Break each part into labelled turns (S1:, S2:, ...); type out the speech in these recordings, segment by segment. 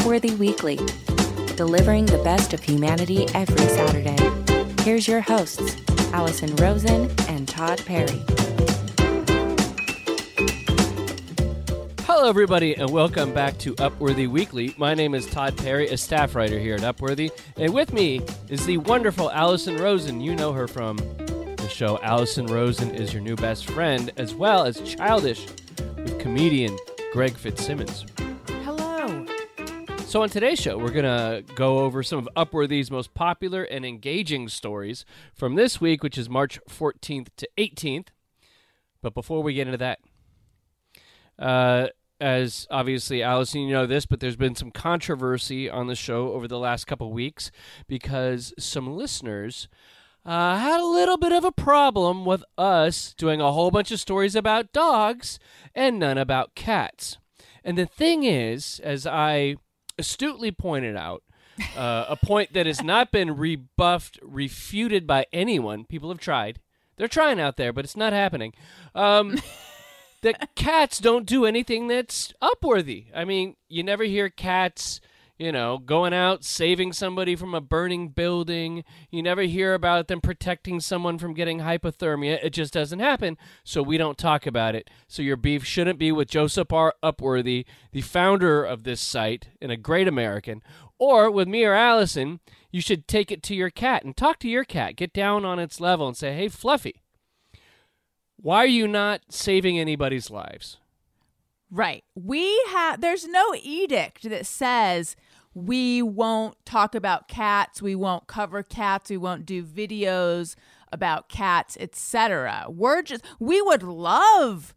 S1: Upworthy Weekly, delivering the best of humanity every Saturday. Here's your hosts, Allison Rosen and Todd Perry.
S2: Hello, everybody, and welcome back to Upworthy Weekly. My name is Todd Perry, a staff writer here at Upworthy, and with me is the wonderful Allison Rosen. You know her from the show Allison Rosen is Your New Best Friend, as well as Childish with comedian Greg Fitzsimmons. So, on today's show, we're going to go over some of Upworthy's most popular and engaging stories from this week, which is March 14th to 18th. But before we get into that, uh, as obviously Allison, you know this, but there's been some controversy on the show over the last couple weeks because some listeners uh, had a little bit of a problem with us doing a whole bunch of stories about dogs and none about cats. And the thing is, as I astutely pointed out, uh, a point that has not been rebuffed, refuted by anyone. People have tried. They're trying out there, but it's not happening. Um, that cats don't do anything that's upworthy. I mean, you never hear cats, you know, going out saving somebody from a burning building. You never hear about them protecting someone from getting hypothermia. It just doesn't happen, so we don't talk about it. So your beef shouldn't be with Joseph R. Upworthy, the founder of this site and a great American, or with me or Allison. You should take it to your cat and talk to your cat. Get down on its level and say, "Hey, Fluffy, why are you not saving anybody's lives?
S3: Right. We have there's no edict that says we won't talk about cats, we won't cover cats, we won't do videos about cats, etc. We're just we would love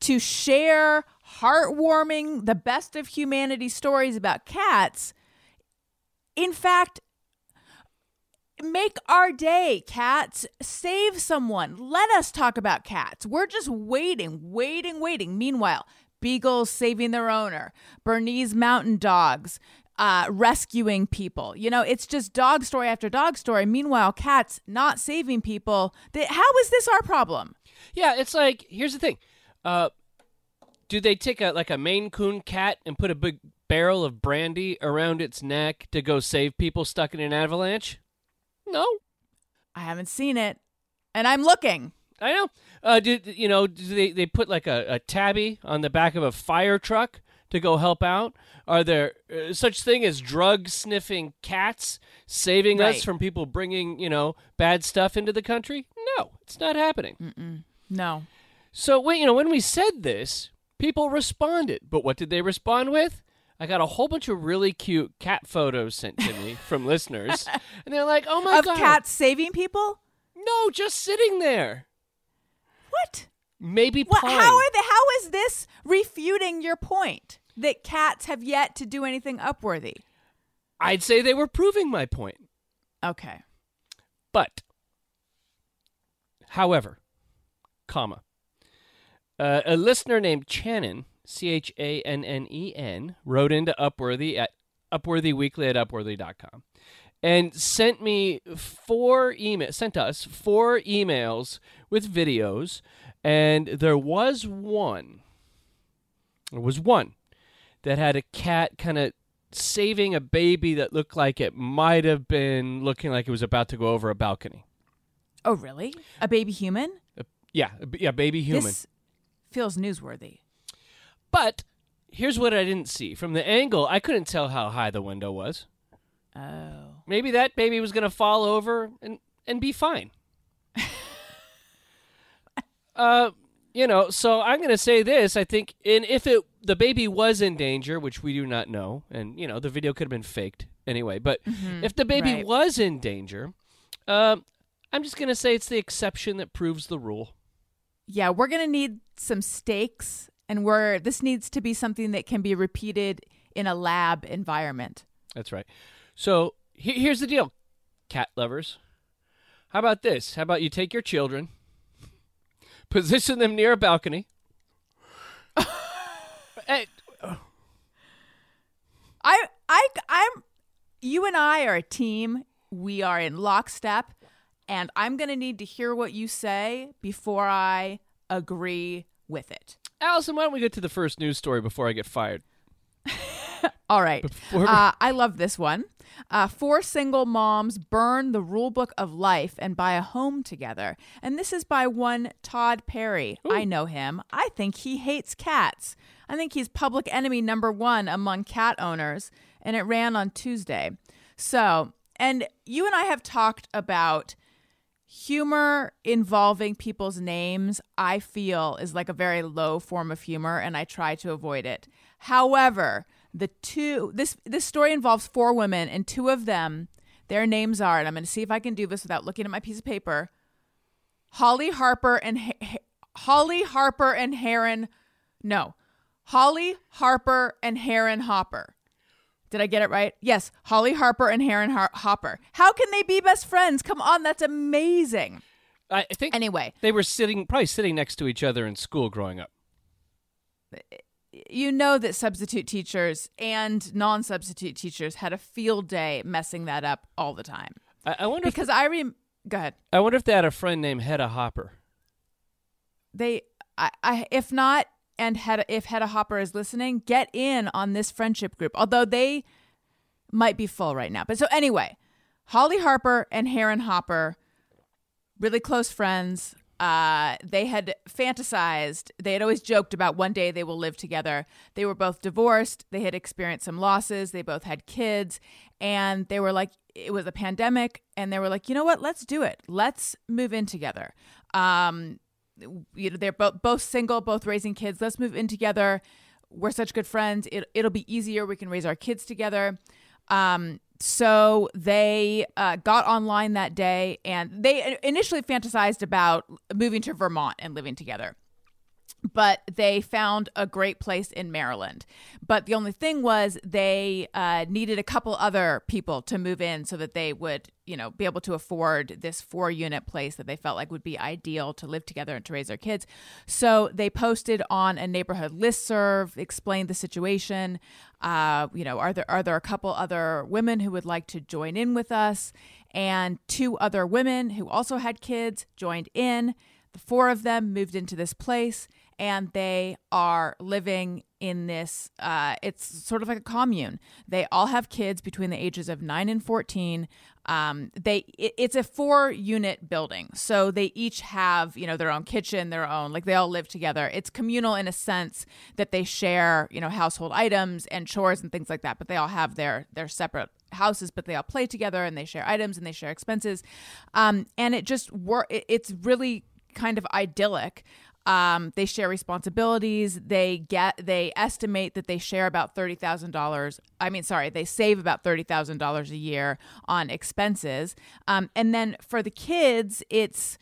S3: to share heartwarming the best of humanity stories about cats. In fact, make our day, cats. Save someone. Let us talk about cats. We're just waiting, waiting, waiting. Meanwhile, beagles saving their owner, Bernese mountain dogs uh, rescuing people. You know, it's just dog story after dog story. Meanwhile, cats not saving people. They, how is this our problem?
S2: Yeah, it's like here's the thing. Uh, do they take a like a Maine Coon cat and put a big barrel of brandy around its neck to go save people stuck in an avalanche? No,
S3: I haven't seen it, and I'm looking.
S2: I know. Uh, do you know? Do they they put like a, a tabby on the back of a fire truck to go help out? Are there uh, such thing as drug sniffing cats saving
S3: Right.
S2: us from people bringing you know bad stuff into the country? No, it's not happening.
S3: No.
S2: So when you know when we said this, people responded. But what did they respond with? I got a whole bunch of really cute cat photos sent to me from listeners, and they're like, "Oh my god
S3: of
S2: god,
S3: cats saving people?
S2: No, just sitting there,
S3: What?
S2: maybe
S3: What?
S2: pawing."
S3: How are they? How is this refuting your point that cats have yet to do anything upworthy?
S2: I'd say they were proving my point.
S3: Okay.
S2: But, however, comma, uh, a listener named Channon, C H A N N E N, wrote into Upworthy at upworthyweekly at upworthy.com and sent me four emails, sent us four emails with videos, and there was one, there was one that had a cat kind of saving a baby that looked like it might have been looking like it was about to go over a balcony.
S3: Oh, really? A baby human?
S2: Yeah, a b- yeah, baby human.
S3: This feels newsworthy.
S2: But here's what I didn't see from the angle. I couldn't tell how high the window was.
S3: Oh.
S2: Maybe that baby was going to fall over and and be fine. uh, you know, so I'm going to say this. I think, and if it the baby was in danger, which we do not know, and you know the video could have been faked anyway. But if the baby
S3: right.
S2: was in danger, um, I'm just going to say it's the exception that proves the rule.
S3: Yeah, we're going to need some stakes and we're this needs to be something that can be repeated in a lab environment.
S2: That's right. So he- here's the deal, cat lovers. How about this? How about you take your children, position them near a balcony. Hey,
S3: I I I'm you and I are a team. We are in lockstep and I'm going to need to hear what you say before I agree with it.
S2: Allison, why don't we get to the first news story before I get fired?
S3: All right.
S2: We-
S3: Uh, I love this one. Uh, four single moms burn the rule book of life and buy a home together. And this is by one Todd Perry. I know him. I think he hates cats. I think he's public enemy number one among cat owners. And it ran on Tuesday. So, and you and I have talked about humor involving people's names, I feel is like a very low form of humor and I try to avoid it. However, the two this this story involves four women and two of them their names are and I'm going to see if I can do this without looking at my piece of paper. Holly Harper and Ha- Holly Harper and Heron no. Holly Harper and Heron Hopper. Did I get it right? Yes, Holly Harper and Heron Har- Hopper. How can they be best friends? Come on, that's amazing.
S2: I think
S3: Anyway,
S2: they were sitting probably sitting next to each other in school growing up.
S3: you know that substitute teachers and non-substitute teachers had a field day messing that up all the time.
S2: I, I wonder if
S3: Because I rem go ahead.
S2: I wonder if they had a friend named Hedda Hopper.
S3: They I, I if not and Hedda, if Hedda Hopper is listening, get in on this friendship group. Although they might be full right now. But so anyway, Holly Harper and Heron Hopper, really close friends. Uh, they had fantasized. They had always joked about one day they will live together. They were both divorced. They had experienced some losses. They both had kids, and they were like, it was a pandemic, and they were like, you know what? Let's do it. Let's move in together. Um, you know, they're both both single, both raising kids. Let's move in together. We're such good friends. It, it'll be easier. We can raise our kids together. Um, so they uh, got online that day and they initially fantasized about moving to Vermont and living together. But they found a great place in Maryland. But the only thing was they uh, needed a couple other people to move in so that they would, you know, be able to afford this four unit place that they felt like would be ideal to live together and to raise their kids. So they posted on a neighborhood listserv, explained the situation. Uh, you know, are there are there a couple other women who would like to join in with us? And two other women who also had kids joined in. The four of them moved into this place and they are living in this uh, it's sort of like a commune. They all have kids between the ages of 9 and 14 um, they it, it's a four unit building. So they each have you know their own kitchen their own like they all live together. It's communal in a sense that they share you know household items and chores and things like that but they all have their their separate houses but they all play together and they share items and they share expenses. Um, and it just work it, it's really kind of idyllic um, they share responsibilities. They get they estimate that they share about thirty thousand dollars. I mean, sorry, they save about thirty thousand dollars a year on expenses. Um, and then for the kids, it's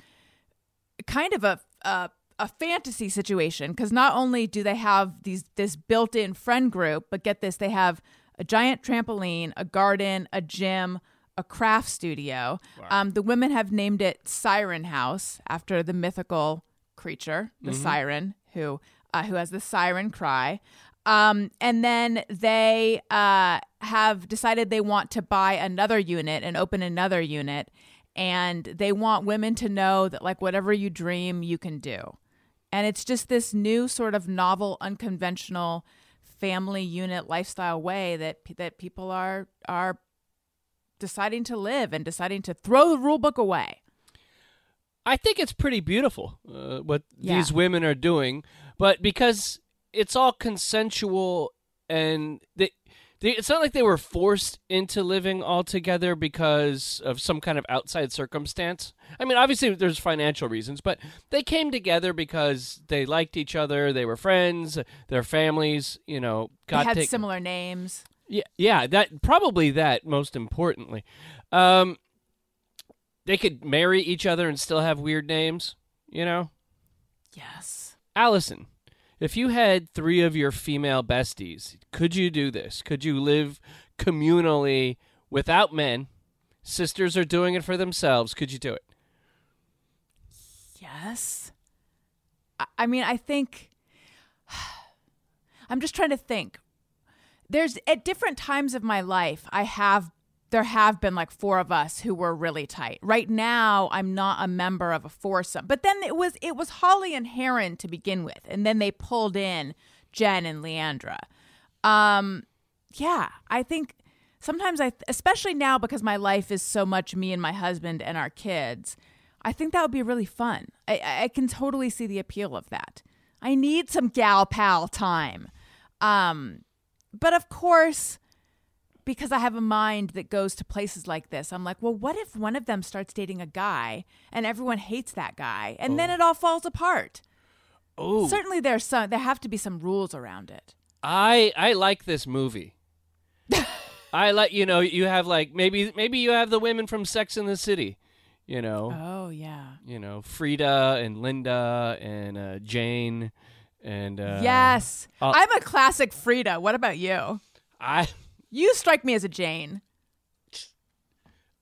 S3: kind of a a, a fantasy situation because not only do they have these this built-in friend group, but get this, they have a giant trampoline, a garden, a gym, a craft studio. Um, the women have named it Siren House after the mythical creature, the siren, who uh, who has the siren cry. Um, and then they uh, have decided they want to buy another unit and open another unit, and they want women to know that like whatever you dream, you can do. And it's just this new sort of novel, unconventional family unit lifestyle way that that people are are deciding to live and deciding to throw the rule book away.
S2: I think it's pretty beautiful uh, what
S3: Yeah.
S2: these women are doing, but because it's all consensual and they, they, it's not like they were forced into living all together because of some kind of outside circumstance. I mean, obviously there's financial reasons, but they came together because they liked each other, they were friends, their families, you know, got
S3: they had
S2: to-
S3: similar names.
S2: yeah, yeah, that probably that most importantly. Um, they could marry each other and still have weird names, you know?
S3: Yes.
S2: Allison, if you had three of your female besties, could you do this? Could you live communally without men? Sisters are doing it for themselves. Could you do it?
S3: Yes. I, mean, I think I'm just trying to think. There's at different times of my life, I have there have been like four of us who were really tight. Right now, I'm not a member of a foursome. But then it was it was Holly and Heron to begin with, and then they pulled in Jen and Leandra. Um, yeah, I think sometimes I, especially now because my life is so much me and my husband and our kids, I think that would be really fun. I, I can totally see the appeal of that. I need some gal pal time. Um, but of course, because I have a mind that goes to places like this, I'm like, well, what if one of them starts dating a guy and everyone hates that guy and then it all falls apart?
S2: Oh,
S3: Certainly there's some there have to be some rules around it.
S2: I I like this movie. I like you know you have like maybe maybe you have the women from Sex in the City, you know
S3: Oh yeah.
S2: you know Frida and Linda and uh, Jane and uh,
S3: yes.
S2: I'll-
S3: I'm a classic Frida. What about you?
S2: I
S3: You strike me as a Jane.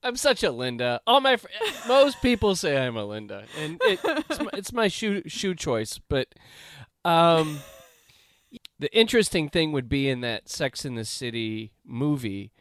S2: I'm such a Linda. All my fr- most people say I'm a Linda, and it, it's my, it's my shoe shoe choice. But um, the interesting thing would be in that Sex in the City movie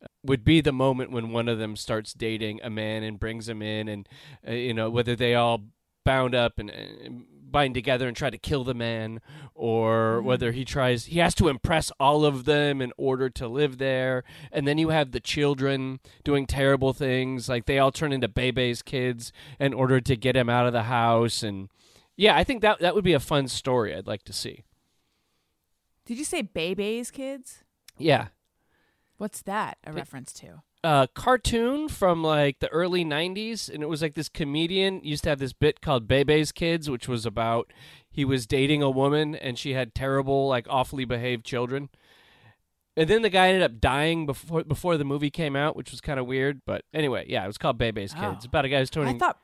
S2: uh, would be the moment when one of them starts dating a man and brings him in, and uh, you know whether they all bound up and, and bind together and try to kill the man, or mm-hmm. whether he tries he has to impress all of them in order to live there, and then you have the children doing terrible things, like they all turn into Bebe's kids in order to get him out of the house, and yeah, I think that that would be a fun story. I'd like to see.
S3: Did you say Bebe's kids?
S2: Yeah,
S3: What's that a reference to?
S2: Uh, cartoon from like the early 90s and it was like this comedian used to have this bit called bebe's kids which was about he was dating a woman and she had terrible like awfully behaved children and then the guy ended up dying before before the movie came out which was kind of weird but anyway yeah it was called bebe's
S3: Oh.
S2: kids about a guy who's
S3: I
S2: turning
S3: thought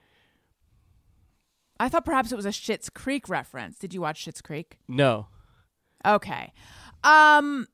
S3: I thought perhaps it was a Schitt's Creek reference. Did you watch Schitt's Creek?
S2: no
S3: Okay. Um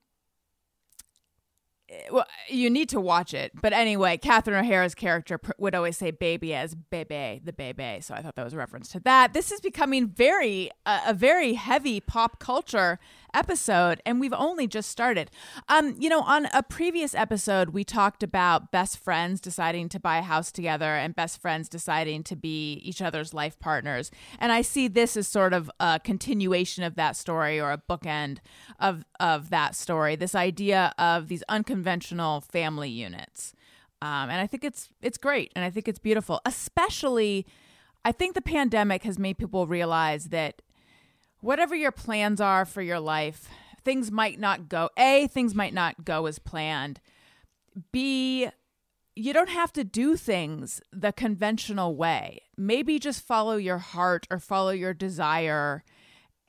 S3: well, you need to watch it. But anyway, Catherine O'Hara's character pr- would always say baby as bebe, the bebe. So I thought that was a reference to that. This is becoming very, uh, a very heavy pop culture episode, and we've only just started. Um, you know, on a previous episode, we talked about best friends deciding to buy a house together and best friends deciding to be each other's life partners. And I see this as sort of a continuation of that story or a bookend of of that story. This idea of these unconventional family units. Um, and I think it's it's great, and I think it's beautiful. Especially, I think the pandemic has made people realize that whatever your plans are for your life, things might not go. A, things might not go as planned. B, you don't have to do things the conventional way. Maybe just follow your heart or follow your desire,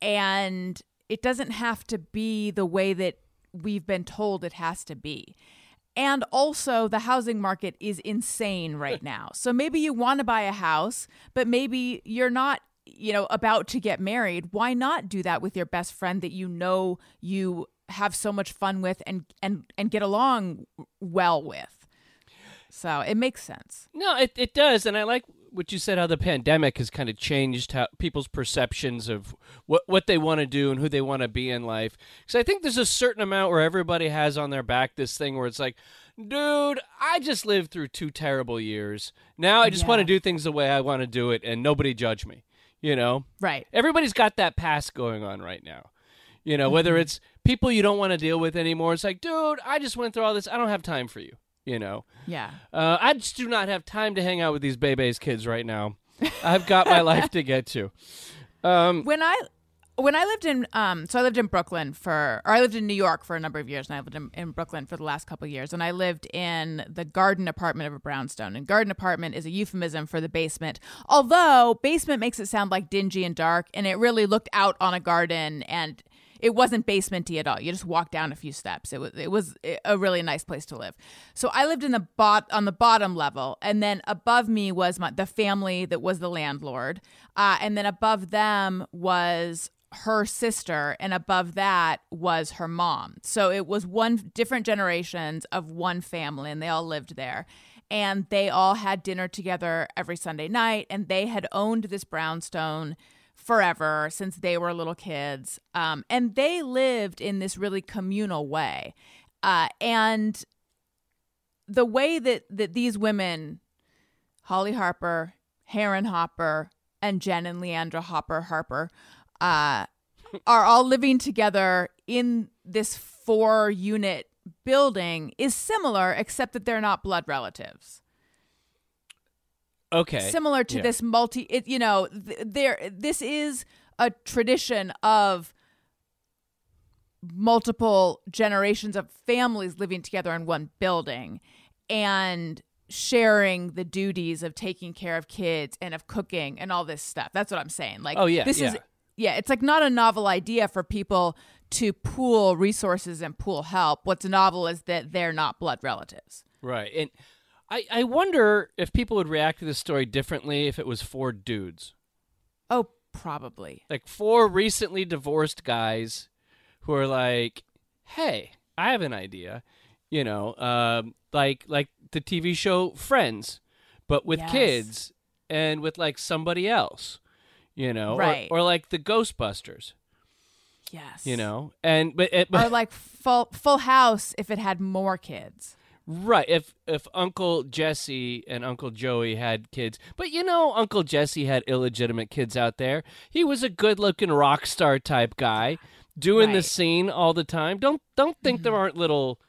S3: and it doesn't have to be the way that we've been told it has to be. And also, the housing market is insane right now. So maybe you want to buy a house, but maybe you're not, you know, about to get married. Why not do that with your best friend that you know you have so much fun with and and and get along well with? So it makes sense.
S2: No, it it does, and I like what you said. How the pandemic has kind of changed how people's perceptions of what what they want to do and who they want to be in life. Because I think there's a certain amount where everybody has on their back this thing where it's like, dude, I just lived through two terrible years. Now I just want to do things the way I want to do it, and nobody judge me. You know,
S3: Right.
S2: everybody's got that past going on right now. You know, whether
S3: Mm-hmm.
S2: it's people you don't want to deal with anymore. It's like, dude, I just went through all this. I don't have time for you. You know.
S3: Yeah.
S2: Uh, I just do not have time to hang out with these Bebe's kids right now. I've got my life to get to. Um,
S3: when I when I lived in um so I lived in Brooklyn for or I lived in New York for a number of years and I lived in, in Brooklyn for the last couple of years and I lived in the garden apartment of a brownstone and garden apartment is a euphemism for the basement although basement makes it sound like dingy and dark and it really looked out on a garden and it wasn't basementy at all. You just walked down a few steps. It was it was a really nice place to live. So I lived in the bot on the bottom level, and then above me was my the family that was the landlord, uh, and then above them was her sister, and above that was her mom. So it was one different generations of one family, and they all lived there. And they all had dinner together every Sunday night, and they had owned this brownstone forever since they were little kids. Um, and they lived in this really communal way. Uh, and the way that, that these women, Holly Harper, Heron Hopper, and Jen and Leandra Hopper Harper, uh, are all living together in this four unit building is similar, except that they're not blood relatives.
S2: Okay.
S3: Similar to
S2: Yeah.
S3: this multi, it, you know, th- there. This is a tradition of multiple generations of families living together in one building and sharing the duties of taking care of kids and of cooking and all this stuff. That's what I'm saying. Like,
S2: Oh, yeah,
S3: this is
S2: yeah.
S3: it's like not a novel idea for people to pool resources and pool help. What's novel is that they're not blood relatives.
S2: Right. And I, I wonder if people would react to this story differently if it was four dudes.
S3: Oh, probably.
S2: Like four recently divorced guys who are like, hey, I have an idea. You know, um, like like the TV show Friends, but with
S3: Yes.
S2: kids and with like somebody else. You know, or-
S3: Right.
S2: or, like the Ghostbusters.
S3: Yes.
S2: You know, and but, it, but
S3: or like full Full House if it had more kids.
S2: Right. If if Uncle Jesse and Uncle Joey had kids, but you know Uncle Jesse had illegitimate kids out there. He was a good-looking rock star type guy, doing the scene all the time. Don't don't think there mm-hmm. aren't little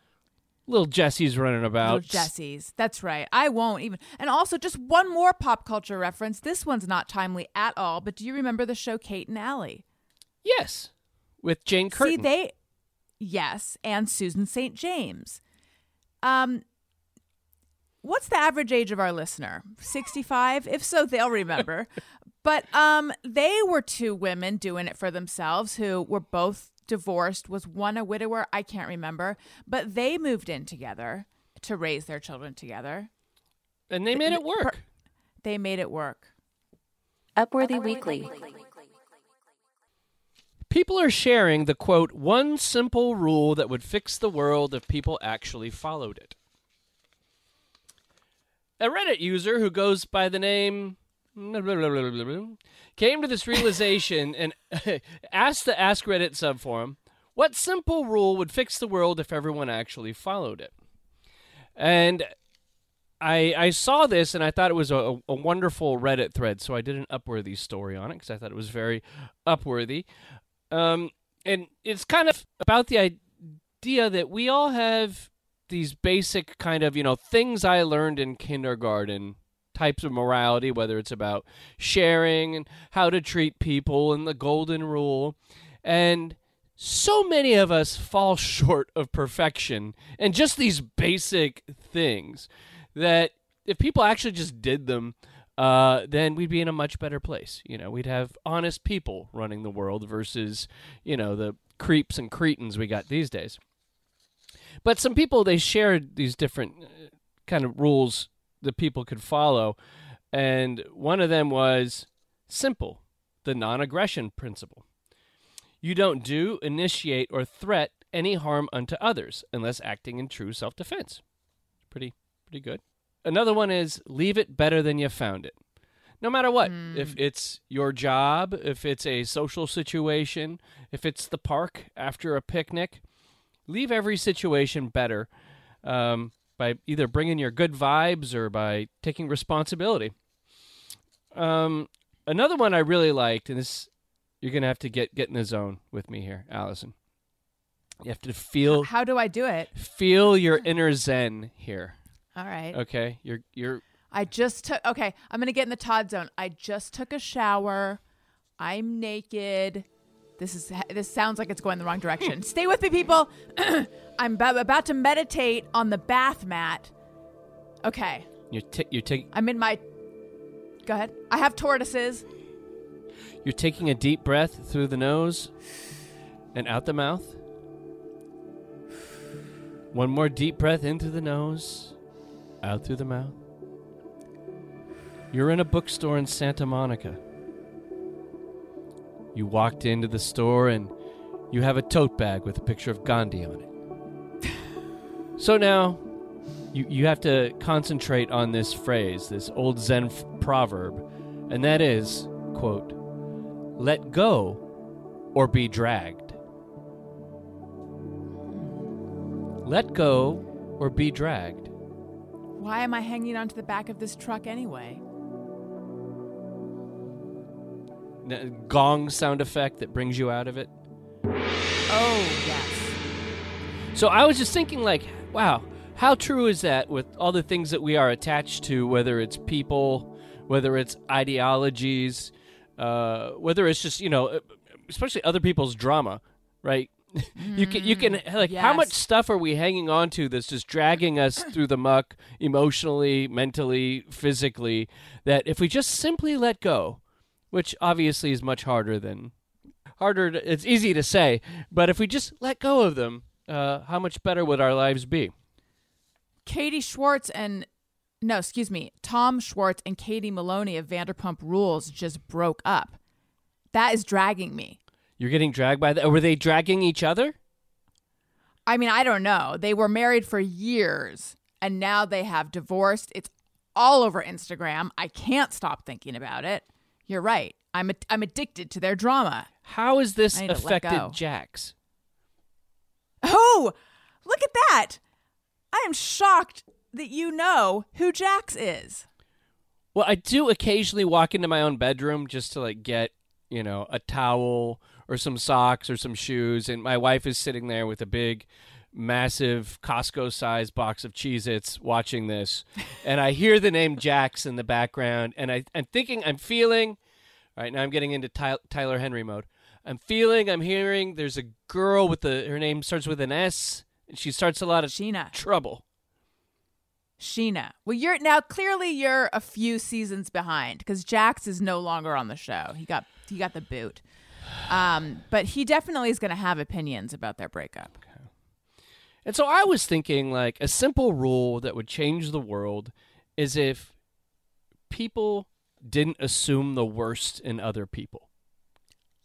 S2: little Jessies running about.
S3: Little Jessies. That's right. I won't even. And also, just one more pop culture reference. This one's not timely at all, but do you remember the show Kate and Allie?
S2: Yes, with Jane Curtin.
S3: See, they, yes, and Susan St. James. Um, what's the average age of our listener? 65? If so, they'll remember. but um, they were two women doing it for themselves who were both divorced. Was one a widower? I can't remember. But they moved in together to raise their children together.
S2: and they made it work.
S3: They made it work.
S1: Upworthy Weekly.
S2: People are sharing the quote one simple rule that would fix the world if people actually followed it. A Reddit user who goes by the name came to this realization and asked the Ask Reddit subforum, what simple rule would fix the world if everyone actually followed it? And I I saw this and I thought it was a, a wonderful Reddit thread, so I did an Upworthy story on it because I thought it was very Upworthy. Um, and it's kind of about the idea that we all have these basic kind of you know things I learned in kindergarten types of morality, whether it's about sharing and how to treat people and the golden rule, and so many of us fall short of perfection and just these basic things that if people actually just did them, uh, then we'd be in a much better place. You know, we'd have honest people running the world versus, you know, the creeps and cretins we got these days. But some people they shared these different uh, kind of rules that people could follow, and one of them was simple, the non-aggression principle. You don't do, initiate, or threat any harm unto others unless acting in true self-defense. Pretty, pretty good. Another one is leave it better than you found it. No matter what, if it's your job, if it's a social situation, if it's the park after a picnic, leave every situation better um, by either bringing your good vibes or by taking responsibility. Um, another one I really liked, and this you're gonna have to get get in the zone with me here, Allison. You have to feel
S3: How do I do it?
S2: feel your inner zen here.
S3: All right.
S2: Okay, you're you're
S3: I just took. Okay, I'm gonna get in the Todd zone. I just took a shower. I'm naked. This is this sounds like it's going the wrong direction. Stay with me, people. I'm ab- about to meditate on the bath mat. Okay,
S2: you're t- you're taking
S3: I'm in my. Go ahead. I have tortoises.
S2: you're taking a deep breath through the nose and out the mouth. One more deep breath into the nose, out through the mouth. You're in a bookstore in Santa Monica. You walked into the store and you have a tote bag with a picture of Gandhi on it. so now you, you have to concentrate on this phrase, this old Zen f- proverb, and that is, quote, let go or be dragged. Let go or be dragged.
S3: Why am I hanging onto the back of this truck anyway?
S2: Gong sound effect that brings you out of it.
S3: Oh yes.
S2: So I was just thinking, like, wow, how true is that with all the things that we are attached to, whether it's people, whether it's ideologies, uh, whether it's just, you know, especially other people's drama, right? you can you can like how much stuff are we hanging on to that's just dragging us through the muck emotionally, mentally, physically that if we just simply let go, which obviously is much harder than harder to, it's easy to say, but if we just let go of them, uh, how much better would our lives be?
S3: Katie Schwartz and no, excuse me, Tom Schwartz and Katie Maloney of Vanderpump Rules just broke up. That is dragging me.
S2: You're getting dragged by that. Were they dragging each other?
S3: I mean, I don't know. They were married for years and now they have divorced. It's all over Instagram. I can't stop thinking about it. You're right. I'm a, I'm addicted to their drama.
S2: How has this
S3: I to let go.
S2: affected Jax?
S3: Oh, look at that. I am shocked that you know who Jax is.
S2: Well, I do occasionally walk into my own bedroom just to like get, you know, a towel or some socks or some shoes, and my wife is sitting there with a big, massive Costco-sized box of Cheez-Its watching this, and I hear the name Jax in the background, and I, I'm thinking, I'm feeling. All right, now I'm getting into Ty- Tyler Henry mode. I'm feeling, I'm hearing. There's a girl with the her name starts with an S, and she starts a lot of
S3: Sheena.
S2: trouble.
S3: Sheena. Well, you're now clearly you're a few seasons behind because Jax is no longer on the show. He got he got the boot. Um, but he definitely is going to have opinions about their breakup.
S2: And so I was thinking like a simple rule that would change the world is if people didn't assume the worst in other people.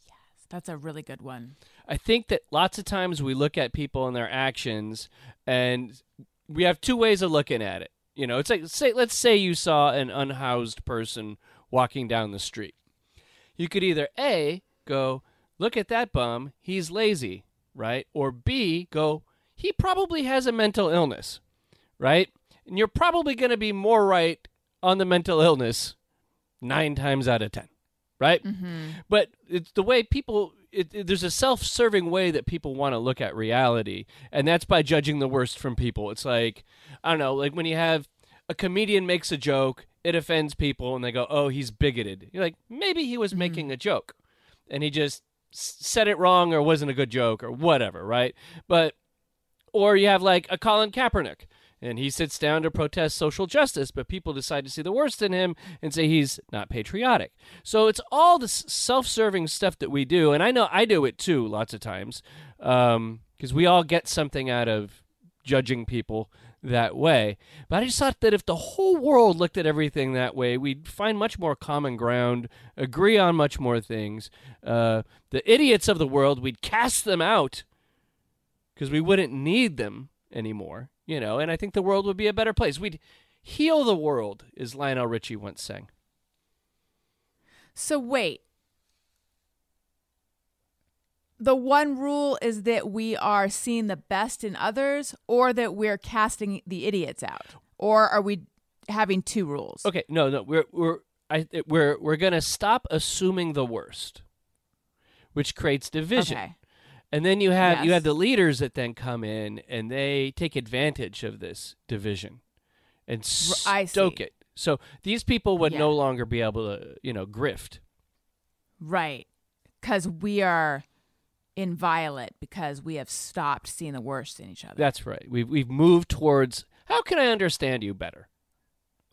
S3: Yes, that's a really good one.
S2: I think that lots of times we look at people and their actions and we have two ways of looking at it. You know, it's like say let's say you saw an unhoused person walking down the street. You could either A go, "Look at that bum, he's lazy," right? Or B go, "He probably has a mental illness." Right? And you're probably going to be more right on the mental illness 9 times out of 10 right? Mm-hmm. But it's the way people. It, it- there's a self-serving way that people want to look at reality, and that's by judging the worst from people. It's like I don't know, like when you have a comedian makes a joke, it offends people, and they go, "Oh, he's bigoted." You're like, maybe he was mm-hmm. making a joke, and he just said it wrong, or wasn't a good joke, or whatever, right? But or you have like a Colin Kaepernick, and he sits down to protest social justice, but people decide to see the worst in him and say he's not patriotic. So it's all this self-serving stuff that we do, and I know I do it too lots of times, because we all get something out of judging people that way. But I just thought that if the whole world looked at everything that way, we'd find much more common ground, agree on much more things. Uh, the idiots of the world, we'd cast them out because we wouldn't need them anymore, you know, and I think the world would be a better place. We'd heal the world, as Lionel Richie once sang.
S3: So wait. The one rule is that we are seeing the best in others or that we're casting the idiots out. Or are we having two rules?
S2: Okay, no, no, we're we're I we're we're gonna stop assuming the worst, which creates division.
S3: Okay.
S2: And then you have you have the leaders that then come in and they take advantage of this division and
S3: I
S2: stoke it. So these people would
S3: Yeah.
S2: no longer be able to, you know, grift.
S3: Right. Because we are inviolate because we have stopped seeing the worst in each other.
S2: That's right. We've we've moved towards how can I understand you better?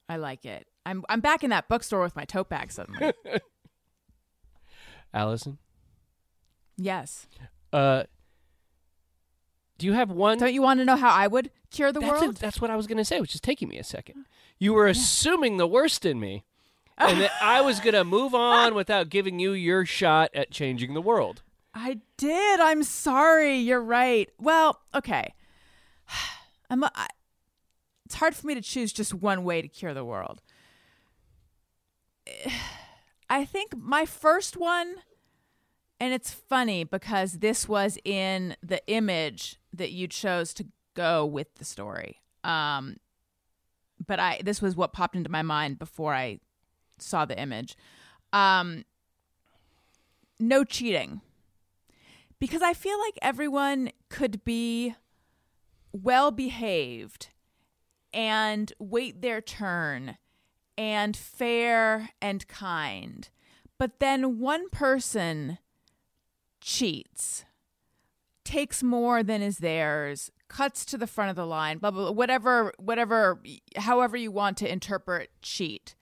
S3: I like it. I'm I'm back in that bookstore with my tote bag suddenly.
S2: Allison,
S3: yes.
S2: Uh, do you have one?
S3: Don't you want to know how I would cure the
S2: that's,
S3: world?
S2: that's what I was going to say, which is taking me a second. You were assuming the worst in me, and that I was going to move on without giving you your shot at changing the world.
S3: I did. I'm sorry. You're right. Well, okay. I'm. A, I, it's hard for me to choose just one way to cure the world. I think my first one, and it's funny because this was in the image that you chose to go with the story. Um, but I this was what popped into my mind before I saw the image. Um, no cheating because I feel like everyone could be well behaved and wait their turn and fair and kind. But then one person cheats, takes more than is theirs, cuts to the front of the line, blah, blah, blah, whatever, whatever, however you want to interpret cheat.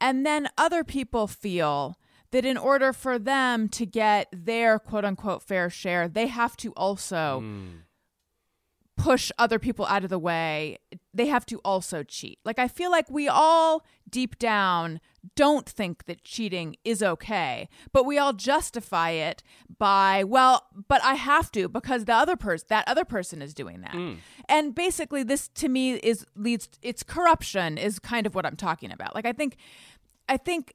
S3: And then other people feel that in order for them to get their quote unquote fair share, they have to also
S2: Mm.
S3: push other people out of the way. They have to also cheat. Like, I feel like we all deep down don't think that cheating is okay, but we all justify it by, well, but I have to because the other person, that other person is doing that. And basically, this to me is leads, it's corruption, is kind of what I'm talking about. Like, I think, I think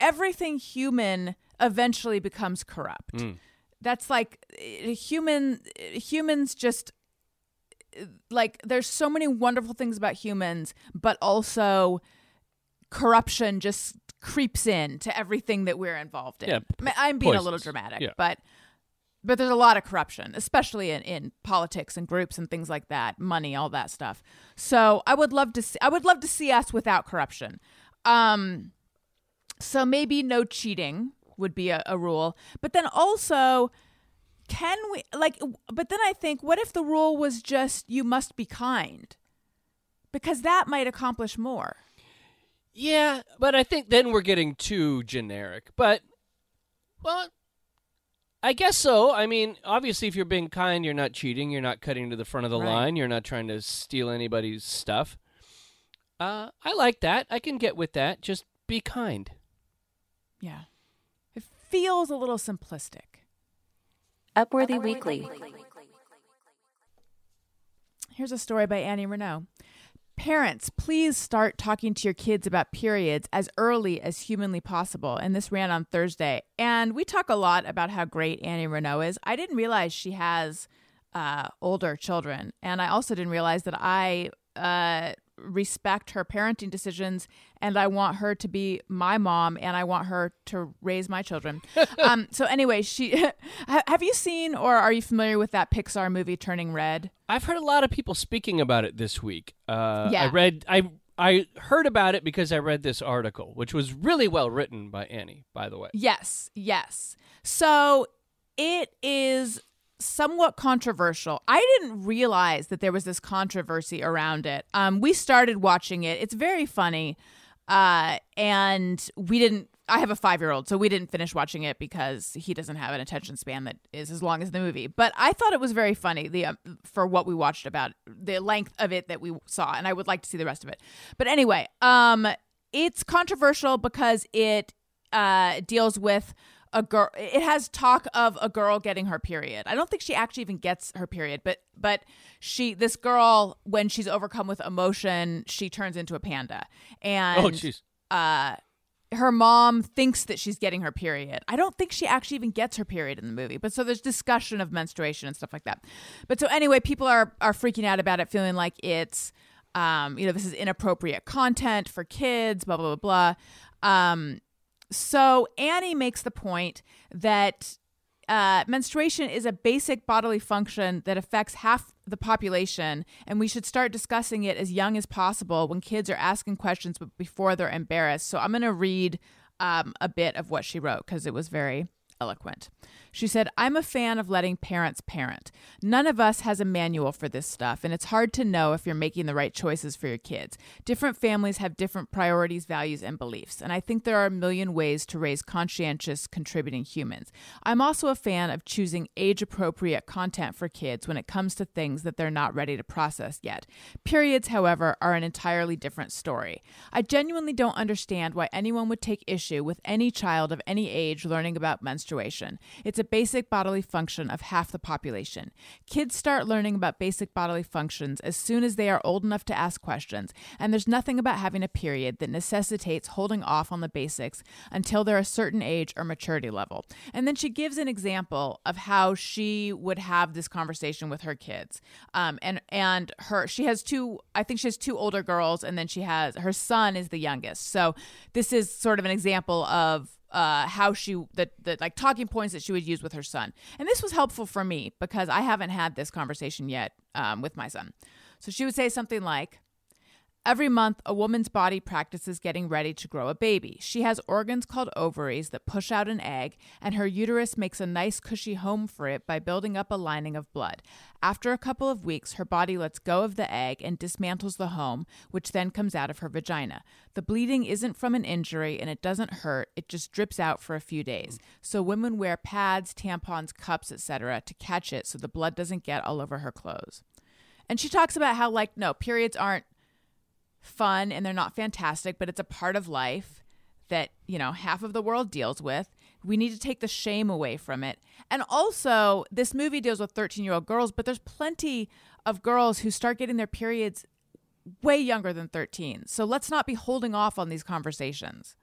S3: everything human eventually becomes corrupt. That's like eh, human humans just eh, like there's so many wonderful things about humans, but also corruption just creeps in to everything that we're involved in.
S2: Yeah,
S3: mean, I'm being a little dramatic,
S2: Yeah.
S3: but but there's a lot of corruption, especially in, in politics and groups and things like that, money, all that stuff. So I would love to see I would love to see us without corruption. Um so maybe no cheating would be a, a rule. But then also can we like but then I think what if the rule was just you must be kind? Because that might accomplish more.
S2: Yeah, but I think then we're getting too generic. But, well, I guess so. I mean, obviously, if you're being kind, you're not cheating. You're not cutting to the front of the
S3: Right.
S2: line. You're not trying to steal anybody's stuff. Uh, I like that. I can get with that. Just be kind.
S3: Yeah. It feels a little simplistic.
S1: Upworthy Weekly.
S3: Here's a story by Annie Reneau. Parents, please start talking to your kids about periods as early as humanly possible. And this ran on Thursday. And we talk a lot about how great Annie Reneau is. I didn't realize she has uh, older children. And I also didn't realize that I uh, respect her parenting decisions and I want her to be my mom and I want her to raise my children. um, so, anyway, she have you seen or are you familiar with that Pixar movie, Turning Red?
S2: I've heard a lot of people speaking about it this week. Uh,
S3: yeah.
S2: I read. I I heard about it because I read this article, which was really well written by Annie. By the way.
S3: Yes, yes. So it is somewhat controversial. I didn't realize that there was this controversy around it. Um, we started watching it. It's very funny, uh, and we didn't. I have a five year old, so we didn't finish watching it because he doesn't have an attention span that is as long as the movie. But I thought it was very funny the um, for what we watched about the length of it that we saw, and I would like to see the rest of it. But anyway, um, it's controversial because it uh, deals with a girl. It has talk of a girl getting her period. I don't think she actually even gets her period, but but she this girl when she's overcome with emotion, she turns into a panda, and
S2: Oh, jeez.
S3: uh, her mom thinks that she's getting her period. I don't think she actually even gets her period in the movie. But so there's discussion of menstruation and stuff like that. But so anyway, people are are freaking out about it, feeling like it's um, you know, this is inappropriate content for kids, blah blah blah blah. Um, so Annie makes the point that uh, menstruation is a basic bodily function that affects half the population, and we should start discussing it as young as possible when kids are asking questions but before they're embarrassed. So I'm going to read um, a bit of what she wrote because it was very eloquent. She said, I'm a fan of letting parents parent. None of us has a manual for this stuff, and it's hard to know if you're making the right choices for your kids. Different families have different priorities, values, and beliefs, and I think there are a million ways to raise conscientious, contributing humans. I'm also a fan of choosing age appropriate content for kids when it comes to things that they're not ready to process yet. Periods, however, are an entirely different story. I genuinely don't understand why anyone would take issue with any child of any age learning about menstruation. It's a basic bodily function of half the population. Kids start learning about basic bodily functions as soon as they are old enough to ask questions, and there's nothing about having a period that necessitates holding off on the basics until they're a certain age or maturity level. And then she gives an example of how she would have this conversation with her kids. Um, and and her she has two I think she has two older girls and then she has her son is the youngest. So this is sort of an example of uh, how she the, the like talking points that she would use with her son. And this was helpful for me because I haven't had this conversation yet um, with my son. So she would say something like, Every month, a woman's body practices getting ready to grow a baby. She has organs called ovaries that push out an egg, and her uterus makes a nice, cushy home for it by building up a lining of blood. After a couple of weeks, her body lets go of the egg and dismantles the home, which then comes out of her vagina. The bleeding isn't from an injury and it doesn't hurt, it just drips out for a few days. So women wear pads, tampons, cups, etc. to catch it so the blood doesn't get all over her clothes. And she talks about how, like, no, periods aren't fun and they're not fantastic, but it's a part of life that, you know, half of the world deals with. We need to take the shame away from it. And also, this movie deals with 13 year old girls, but there's plenty of girls who start getting their periods way younger than 13. So let's not be holding off on these conversations.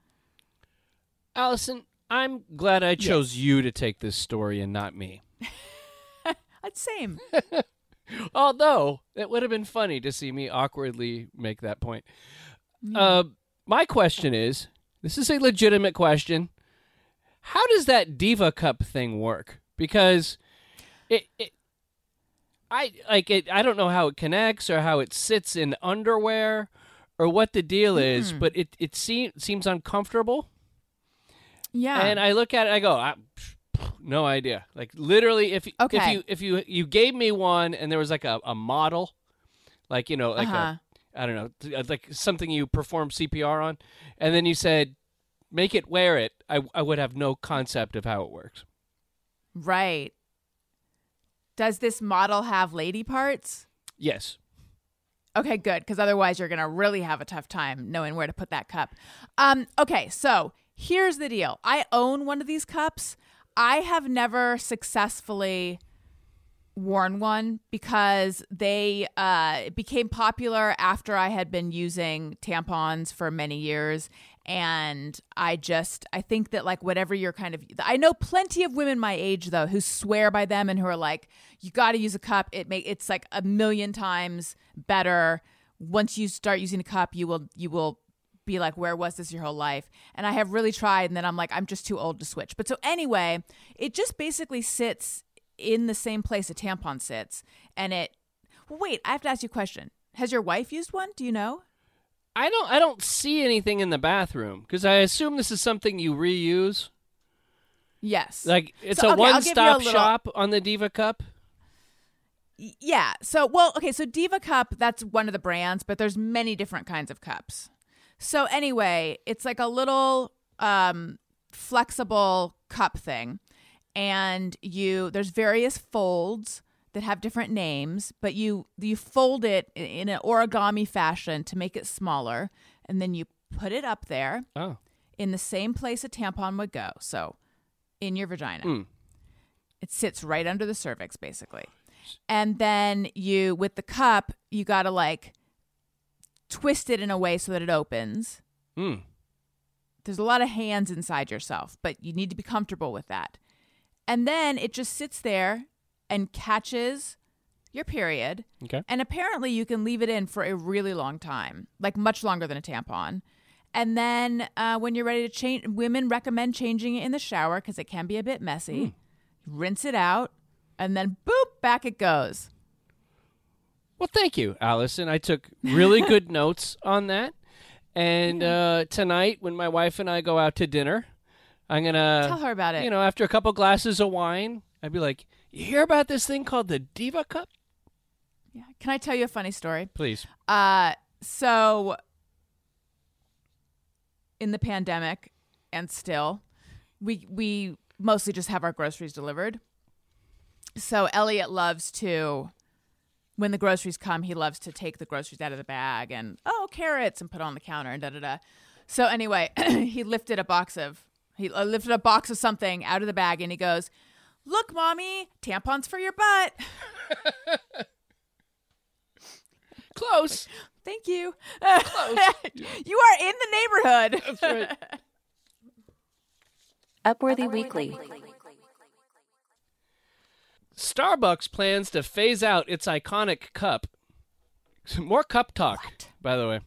S2: Allison, I'm glad I chose you to take this story and not me.
S3: I'd same.
S2: Although it would have been funny to see me awkwardly make that point. Uh, my question is: This is a legitimate question. How does that Diva Cup thing work? Because it, it I like it. I don't know how it connects or how it sits in underwear or what the deal is, but it it seems seems uncomfortable.
S3: Yeah.
S2: And I look at it, I go, I, no idea. Like literally, if if you if you you gave me one and there was like a, a model, like you know, like
S3: Uh-huh.
S2: a I don't know, uh, like something you perform CPR on, and then you said, make it wear it. I I would have no concept of how it works.
S3: right. Does this model have lady parts?
S2: Yes.
S3: Okay, good, because otherwise you're gonna really have a tough time knowing where to put that cup. Um, okay, so here's the deal. I own one of these cups. I have never successfully worn one because they uh, became popular after I had been using tampons for many years. And I just, I think that like whatever you're kind of, I know plenty of women my age though who swear by them and who are like, you got to use a cup. It make it's like a million times better. Once you start using a cup, you will, you will be like, where was this your whole life? And I have really tried, and then I'm like, I'm just too old to switch. But so anyway, it just basically sits in the same place a tampon sits, and it. Wait, I have to ask you a question. Has your wife used one? Do you know?
S2: I don't I don't see anything in the bathroom because I assume this is something you reuse.
S3: Yes.
S2: Like it's
S3: So,
S2: a
S3: okay, I'll
S2: one
S3: give you
S2: stop
S3: a little-
S2: shop on the Diva Cup.
S3: Yeah. So, well, okay. So Diva Cup, that's one of the brands, but there's many different kinds of cups. So anyway, it's like a little um, flexible cup thing, and you there's various folds that have different names, but you you fold it in an origami fashion to make it smaller, and then you put it up there
S2: Oh.
S3: in the same place a tampon would go. So in your vagina.
S2: Mm.
S3: It sits right under the cervix, basically. And then you, with the cup, you got to like twist it in a way so that it opens.
S2: Hmm.
S3: There's a lot of hands inside yourself, but you need to be comfortable with that. And then it just sits there and catches your period.
S2: Okay.
S3: And apparently, you can leave it in for a really long time, like much longer than a tampon. And then uh, when you're ready to change, women recommend changing it in the shower because it can be a bit messy. Rinse it out, and then boop, back it goes.
S2: Well, thank you, Allison. I took really good notes on that. And uh, tonight, when my wife and I go out to dinner, I'm gonna
S3: Tell her about it.
S2: You know, after a couple glasses of wine, I'd be like, "You hear about this thing called the Diva Cup?"
S3: Yeah. Can I tell you a funny story?
S2: Please.
S3: Uh, so in the pandemic and still, we we mostly just have our groceries delivered. So Elliot loves to when the groceries come, he loves to take the groceries out of the bag and oh carrots and put on the counter and da da da. So anyway, he lifted a box of he uh, lifted a box of something out of the bag and he goes, "Look, mommy, tampons for your butt."
S2: Close.
S3: Thank you. Close. you are in the neighborhood.
S2: That's right.
S1: Upworthy Weekly.
S2: Starbucks plans to phase out its iconic cup. More cup talk, by the way.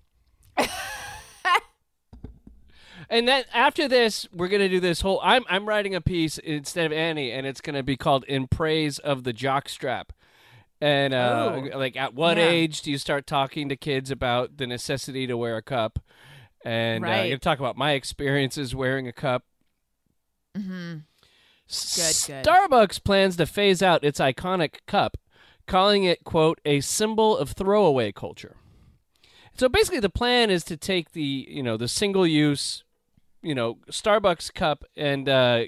S2: And then after this, we're gonna do this whole. I'm I'm writing a piece instead of Annie, and it's gonna be called "In Praise of the Jockstrap." And uh,
S3: Ooh.
S2: like, at what
S3: Yeah.
S2: age do you start talking to kids about the necessity to wear a cup? And uh, I'm gonna talk about my experiences wearing a cup.
S3: Mm-hmm. Good.
S2: Starbucks plans to phase out its iconic cup, calling it quote a symbol of throwaway culture. So basically, the plan is to take the you know the single use, you know Starbucks cup and uh,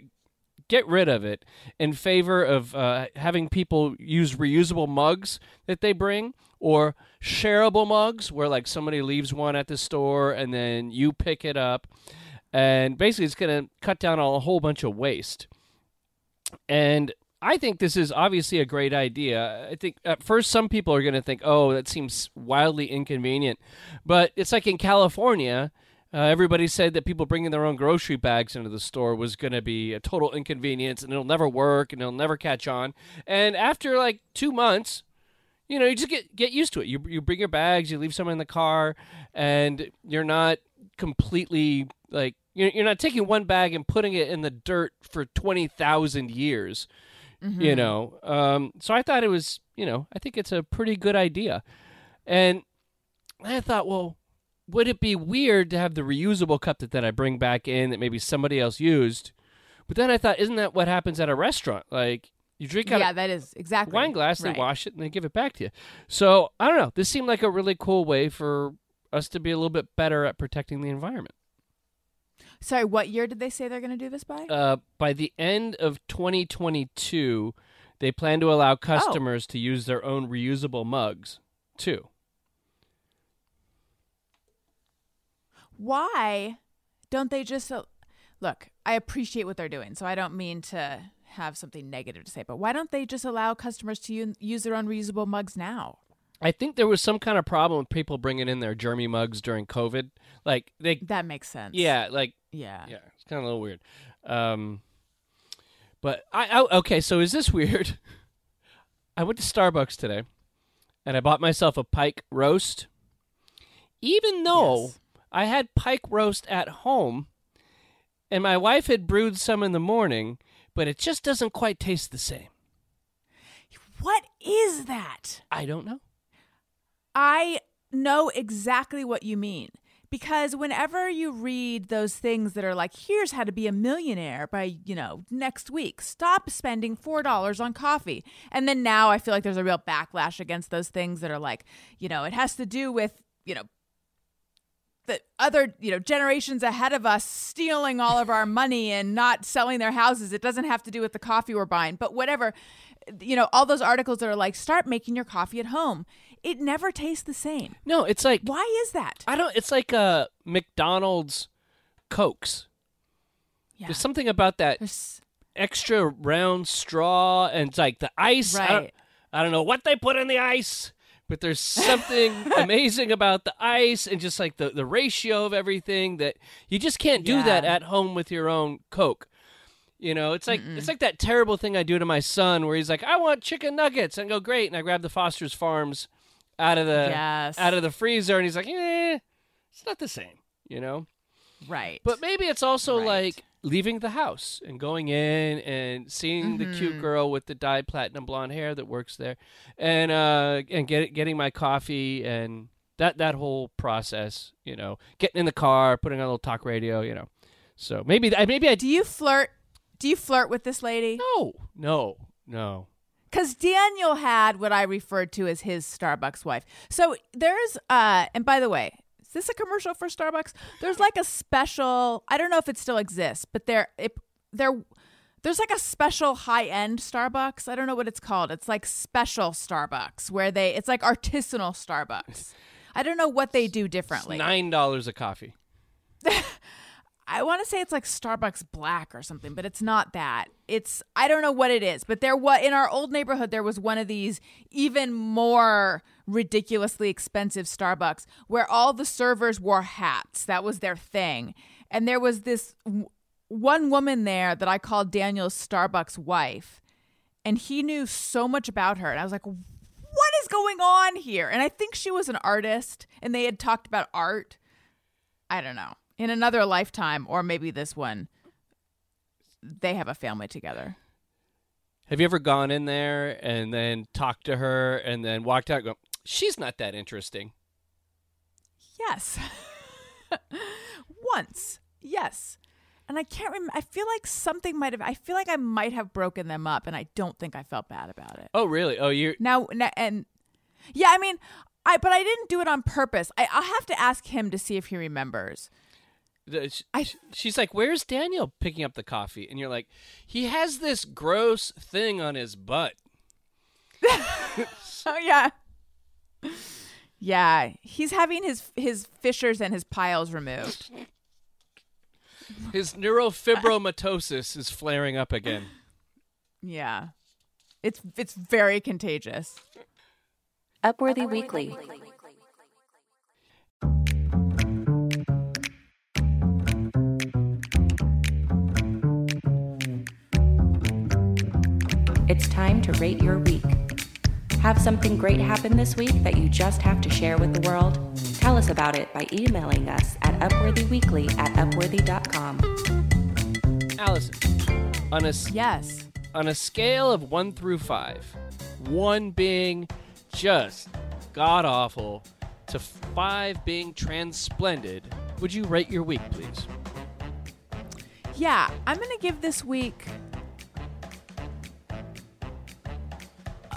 S2: get rid of it in favor of uh, having people use reusable mugs that they bring or shareable mugs where like somebody leaves one at the store and then you pick it up and basically it's going to cut down on a whole bunch of waste and I think this is obviously a great idea. I think at first some people are going to think, "Oh, that seems wildly inconvenient," but it's like in California. Uh, everybody said that people bringing their own grocery bags into the store was going to be a total inconvenience and it'll never work and it'll never catch on. And after like two months, you know, you just get get used to it. You you bring your bags, you leave some in the car, and you're not completely like you're, you're not taking one bag and putting it in the dirt for twenty thousand years. You know, um, so I thought it was, you know, I think it's a pretty good idea, and I thought, well, would it be weird to have the reusable cup that then I bring back in that maybe somebody else used? But then I thought, isn't that what happens at a restaurant? Like you drink out
S3: Yeah,
S2: of
S3: that is exactly
S2: wine glass,
S3: right.
S2: they wash it, and they give it back to you. So I don't know. This seemed like a really cool way for us to be a little bit better at protecting the environment.
S3: Sorry, what year did they say they're going to do this by?
S2: Uh, by the end of 2022, they plan to allow customers to use their own reusable mugs too.
S3: Why don't they just uh, look? I appreciate what they're doing, so I don't mean to have something negative to say, but why don't they just allow customers to u- use their own reusable mugs now?
S2: I think there was some kind of problem with people bringing in their germy mugs during COVID. Like they,
S3: That makes sense.
S2: yeah, like
S3: Yeah.
S2: yeah, it's kind of a little weird. Um, but I, I okay. So is this weird? I went to Starbucks today, and I bought myself a pike roast. Even though
S3: Yes.
S2: I had pike roast at home, and my wife had brewed some in the morning, but it just doesn't quite taste the same.
S3: What is that?
S2: I don't know.
S3: I know exactly what you mean. Because whenever you read those things that are like, here's how to be a millionaire by, you know, next week, stop spending $4 on coffee. And then now I feel like there's a real backlash against those things that are like, you know, it has to do with, you know, the other, you know, generations ahead of us stealing all of our money and not selling their houses. It doesn't have to do with the coffee we're buying, but whatever. You know, all those articles that are like, start making your coffee at home. It never tastes the same.
S2: No, it's like
S3: Why is that?
S2: I don't. It's like uh, McDonald's Cokes.
S3: Yeah.
S2: There's something about that
S3: There's-
S2: extra round straw and it's like the ice. I, don't,
S3: Right.
S2: I don't know what they put in the ice, but there's something amazing about the ice and just like the, the ratio of everything that you just can't do that at home with your own Coke. You know, it's like it's like that terrible thing I do to my son where he's like, "I want chicken nuggets," and I go, "Great," and I grab the Foster's Farms out of the
S3: Yes.
S2: out of the freezer, and he's like, "Eh, it's not the same," you know.
S3: right.
S2: But maybe it's also
S3: Right.
S2: like leaving the house and going in and seeing the
S3: Mm-hmm.
S2: cute girl with the dyed platinum blonde hair that works there, and uh, and get, getting my coffee and that that whole process. You know, getting in the car, putting on a little talk radio. You know, so maybe I maybe I
S3: do you flirt? Do you flirt with this lady?
S2: no no no.
S3: Because Daniel had what I referred to as his Starbucks wife. So there's, uh, and by the way, is this a commercial for Starbucks? There's like a special. I don't know if it still exists, but there, it, there, there's like a special high end Starbucks. I don't know what it's called. It's like special Starbucks where they, it's like artisanal Starbucks. I don't know what they do
S2: It's
S3: differently.
S2: nine dollars a coffee.
S3: I want to say it's like Starbucks Black or something, but it's not that. It's I don't know what it is, but there was in our old neighborhood there was one of these even more ridiculously expensive Starbucks where all the servers wore hats. That was their thing. And there was this w- one woman there that I called Daniel's Starbucks wife, and he knew so much about her. And I was like, "What is going on here?" And I think she was an artist and they had talked about art. I don't know. In another lifetime, or maybe this one, they have a family together.
S2: Have you ever gone in there and then talked to her and then walked out? And go, she's not that interesting.
S3: Yes. Once. Yes. And I can't remember. I feel like something might have, I feel like I might have broken them up, and I don't think I felt bad about it.
S2: Oh, really? Oh, you.
S3: Now, now and yeah, I mean, I, but I didn't do it on purpose. I, I'll have to ask him to see if he remembers.
S2: The- sh-
S3: I-
S2: she's like, "Where's Daniel picking up the coffee?" And you're like, "He has this gross thing on his butt."
S3: Oh, yeah. Yeah. He's having his, his fissures and his piles removed.
S2: His neurofibromatosis is flaring up again.
S3: Yeah. It's, it's very contagious.
S1: Upworthy Weekly. It's time to rate your week. Have something great happen this week that you just have to share with the world? Tell us about it by emailing us at upworthyweekly at upworthy.com.
S2: Allison, on a s-
S3: Yes.
S2: on a scale of one through five, one being just god awful to five being transplendid, would you rate your week, please?
S3: Yeah, I'm going to give this week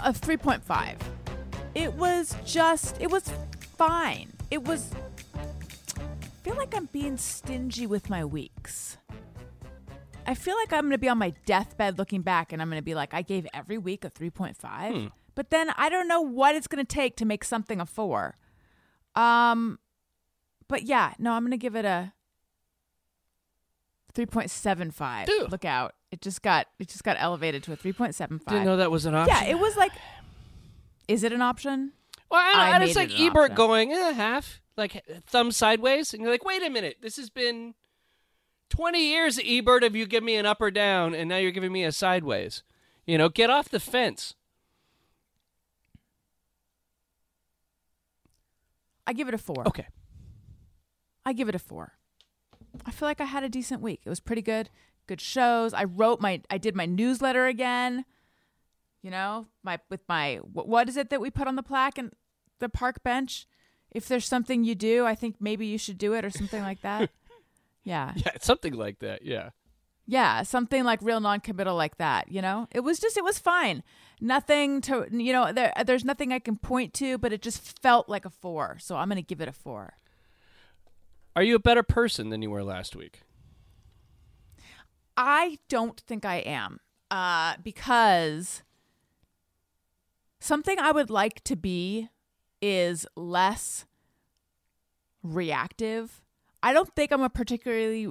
S3: a 3.5. It was just, it was fine. It was, I feel like I'm being stingy with my weeks. I feel like I'm going to be on my deathbed looking back and I'm going to be like, I gave every week a 3.5. But then I don't know what it's going to take to make something a four. Um, but yeah, no, I'm going to give it a 3.75.
S2: Ew.
S3: Look out. It just got it just got elevated to a 3.75.
S2: Didn't know that was an option.
S3: yeah, it was like Is it an option?
S2: Well, I,
S3: I
S2: and it's like
S3: it
S2: Ebert
S3: option.
S2: going eh, half, like thumb sideways, and you're like, wait a minute, this has been twenty years, Ebert, of you give me an up or down, and now you're giving me a sideways. You know, get off the fence.
S3: I give it a 4.
S2: Okay.
S3: I give it a 4. I feel like I had a decent week. It was pretty good. Good shows. I wrote my I did my newsletter again. You know, my with my wh- what is it that we put on the plaque and the park bench? If there's something you do, I think maybe you should do it or something like that. Yeah.
S2: Yeah, something like that. Yeah.
S3: Yeah, something like real non-committal like that, you know? It was just it was fine. Nothing to you know, there there's nothing I can point to, but it just felt like a 4. So I'm going to give it a 4.
S2: Are you a better person than you were last week?
S3: I don't think I am. Uh because something I would like to be is less reactive. I don't think I'm a particularly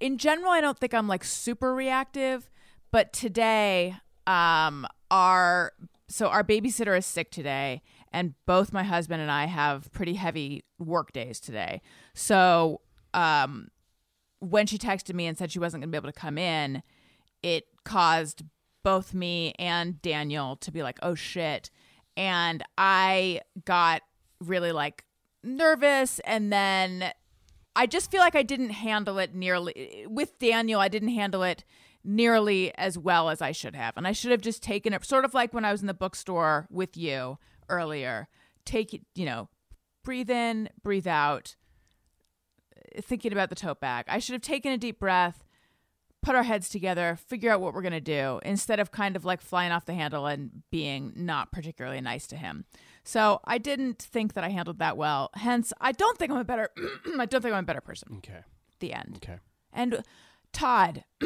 S3: in general I don't think I'm like super reactive, but today um our so our babysitter is sick today and both my husband and I have pretty heavy work days today. So um when she texted me and said she wasn't going to be able to come in, it caused both me and Daniel to be like, "Oh shit." And I got really like nervous and then I just feel like I didn't handle it nearly with Daniel, I didn't handle it nearly as well as I should have. And I should have just taken it sort of like when I was in the bookstore with you earlier. Take it, you know, breathe in, breathe out thinking about the tote bag. I should have taken a deep breath, put our heads together, figure out what we're going to do instead of kind of like flying off the handle and being not particularly nice to him. So I didn't think that I handled that well. Hence, I don't think I'm a better I don't think I'm a better person.
S2: Okay.
S3: The end.
S2: Okay.
S3: And Todd,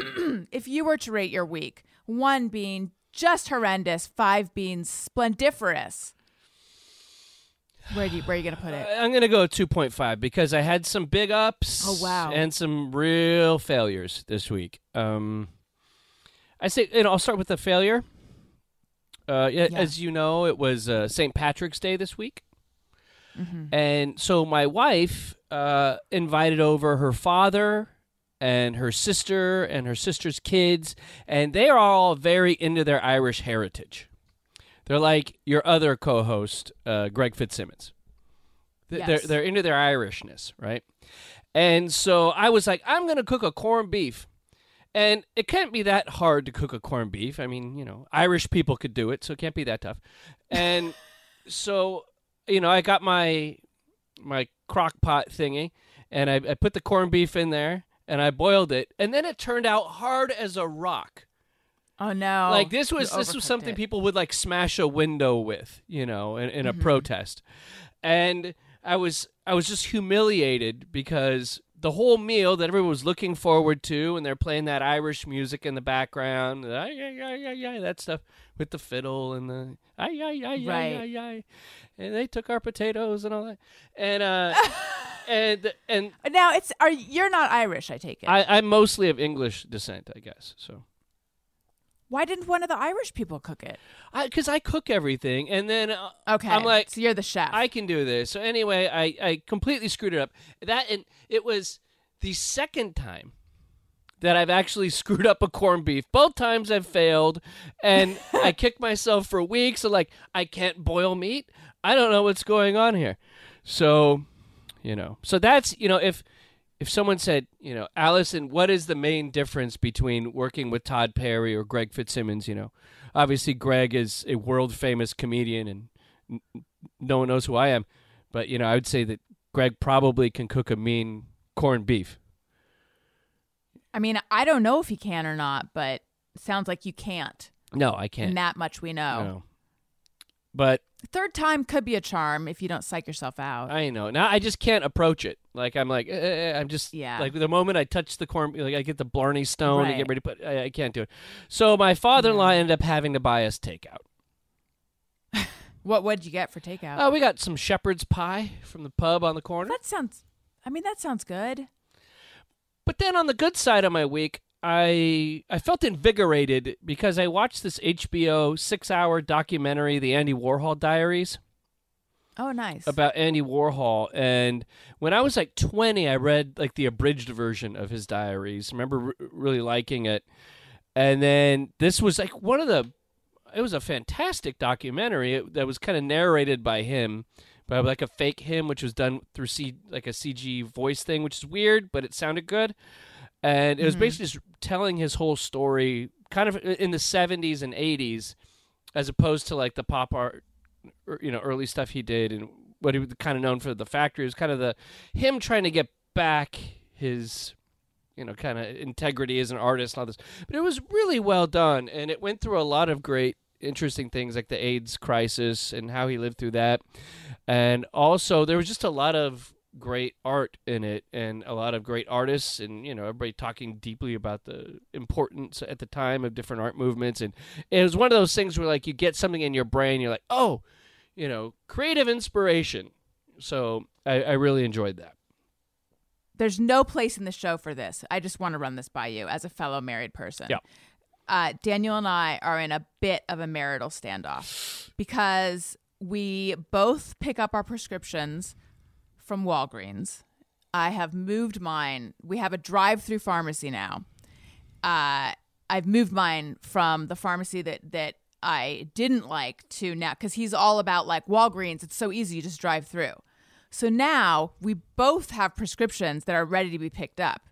S3: if you were to rate your week, 1 being just horrendous, 5 being splendiferous. Where do you where are you going to put it?
S2: I'm gonna go 2.5 because I had some big ups.
S3: Oh, wow.
S2: And some real failures this week. Um, I say, and I'll start with the failure. Uh, yeah,
S3: Yeah.
S2: as you know, it was uh, St. Patrick's Day this week,
S3: Mm-hmm.
S2: and so my wife uh, invited over her father and her sister and her sister's kids, and they are all very into their Irish heritage. They're like your other co-host, uh, Greg Fitzsimmons. Th- They're they're into their Irishness, right? And so I was like, I'm going to cook a corned beef. And it can't be that hard to cook a corned beef. I mean, you know, Irish people could do it, so it can't be that tough. And so, you know, I got my my crock pot thingy and I, I put the corned beef in there and I boiled it, and then it turned out hard as a rock.
S3: Oh no!
S2: like this was this was something
S3: it.
S2: people would like smash a window with, you know, in, in a
S3: Mm-hmm.
S2: protest. And I was I was just humiliated because the whole meal that everyone was looking forward to, and they're playing that Irish music in the background, ay, ay, ay, ay, ay, that stuff with the fiddle and the ay, ay, ay,
S3: Right.
S2: ay, ay, ay. and they took our potatoes and all that, and uh, and and
S3: Now it's are you're not Irish? I take it.
S2: I, I'm mostly of English descent, I guess. So,
S3: Why didn't one of the Irish people cook it?
S2: because I, cook everything, and then uh,
S3: Okay,
S2: I'm like,
S3: so you're the chef.
S2: I can do this. So anyway, I, I completely screwed it up. That and it was the second time that I've actually screwed up a corned beef. Both times I've failed, and I kicked myself for weeks. So like I can't boil meat. I don't know what's going on here. So, you know, so that's you know if if someone said you know Allison, what is the main difference between working with Todd Perry or Greg Fitzsimmons? You know, obviously Greg is a world famous comedian and no one knows who I am, but you know, I would say that Greg probably can cook a mean corned beef.
S3: I mean, I don't know if he can or not, but sounds like you can't.
S2: No, I can't.
S3: And that much we know.
S2: No. But
S3: Third time could be a charm if you don't psych yourself out.
S2: I know now. I just can't approach it. Like I'm like eh, I'm just
S3: Yeah.
S2: Like the moment I touch the corn, like I get the Blarney Stone to
S3: Right.
S2: get ready to put. I, I can't do it. So my father-in-law ended up having to buy us takeout.
S3: what would you get for takeout?
S2: Oh, we got some shepherd's pie from the pub on the corner.
S3: that sounds. I mean, that sounds good.
S2: But then on the good side of my week, I I felt invigorated because I watched this HBO six hour documentary, The Andy Warhol Diaries,
S3: Oh, nice.
S2: about Andy Warhol. And when I was like twenty, I read like the abridged version of his diaries. Remember r- really liking it. And then this was like one of the. It was a fantastic documentary it, that was kind of narrated by him, by like a fake him, which was done through C like a CG voice thing, which is weird, but it sounded good. And it was mm-hmm. basically just telling his whole story, kind of in the '70s and '80s, as opposed to like the pop art, or, you know, early stuff he did and what he was kind of known for. The factory it was kind of the him trying to get back his you know, kind of integrity as an artist and all this. But it was really well done, and it went through a lot of great, interesting things like the AIDS crisis and how he lived through that. And also, there was just a lot of great art in it and a lot of great artists and you know everybody talking deeply about the importance at the time of different art movements and it was one of those things where like you get something in your brain you're like oh you know creative inspiration so i, I really enjoyed that
S3: There's no place in the show for this. I just want to run this by you as a fellow married person.
S2: Yeah.
S3: Uh, Daniel and I are in a bit of a marital standoff because we both pick up our prescriptions from Walgreens. I have moved mine. We have a drive-through pharmacy now. Uh, I've moved mine from the pharmacy that that I didn't like to now because he's all about like Walgreens. It's so easy, you just drive through. So now we both have prescriptions that are ready to be picked up.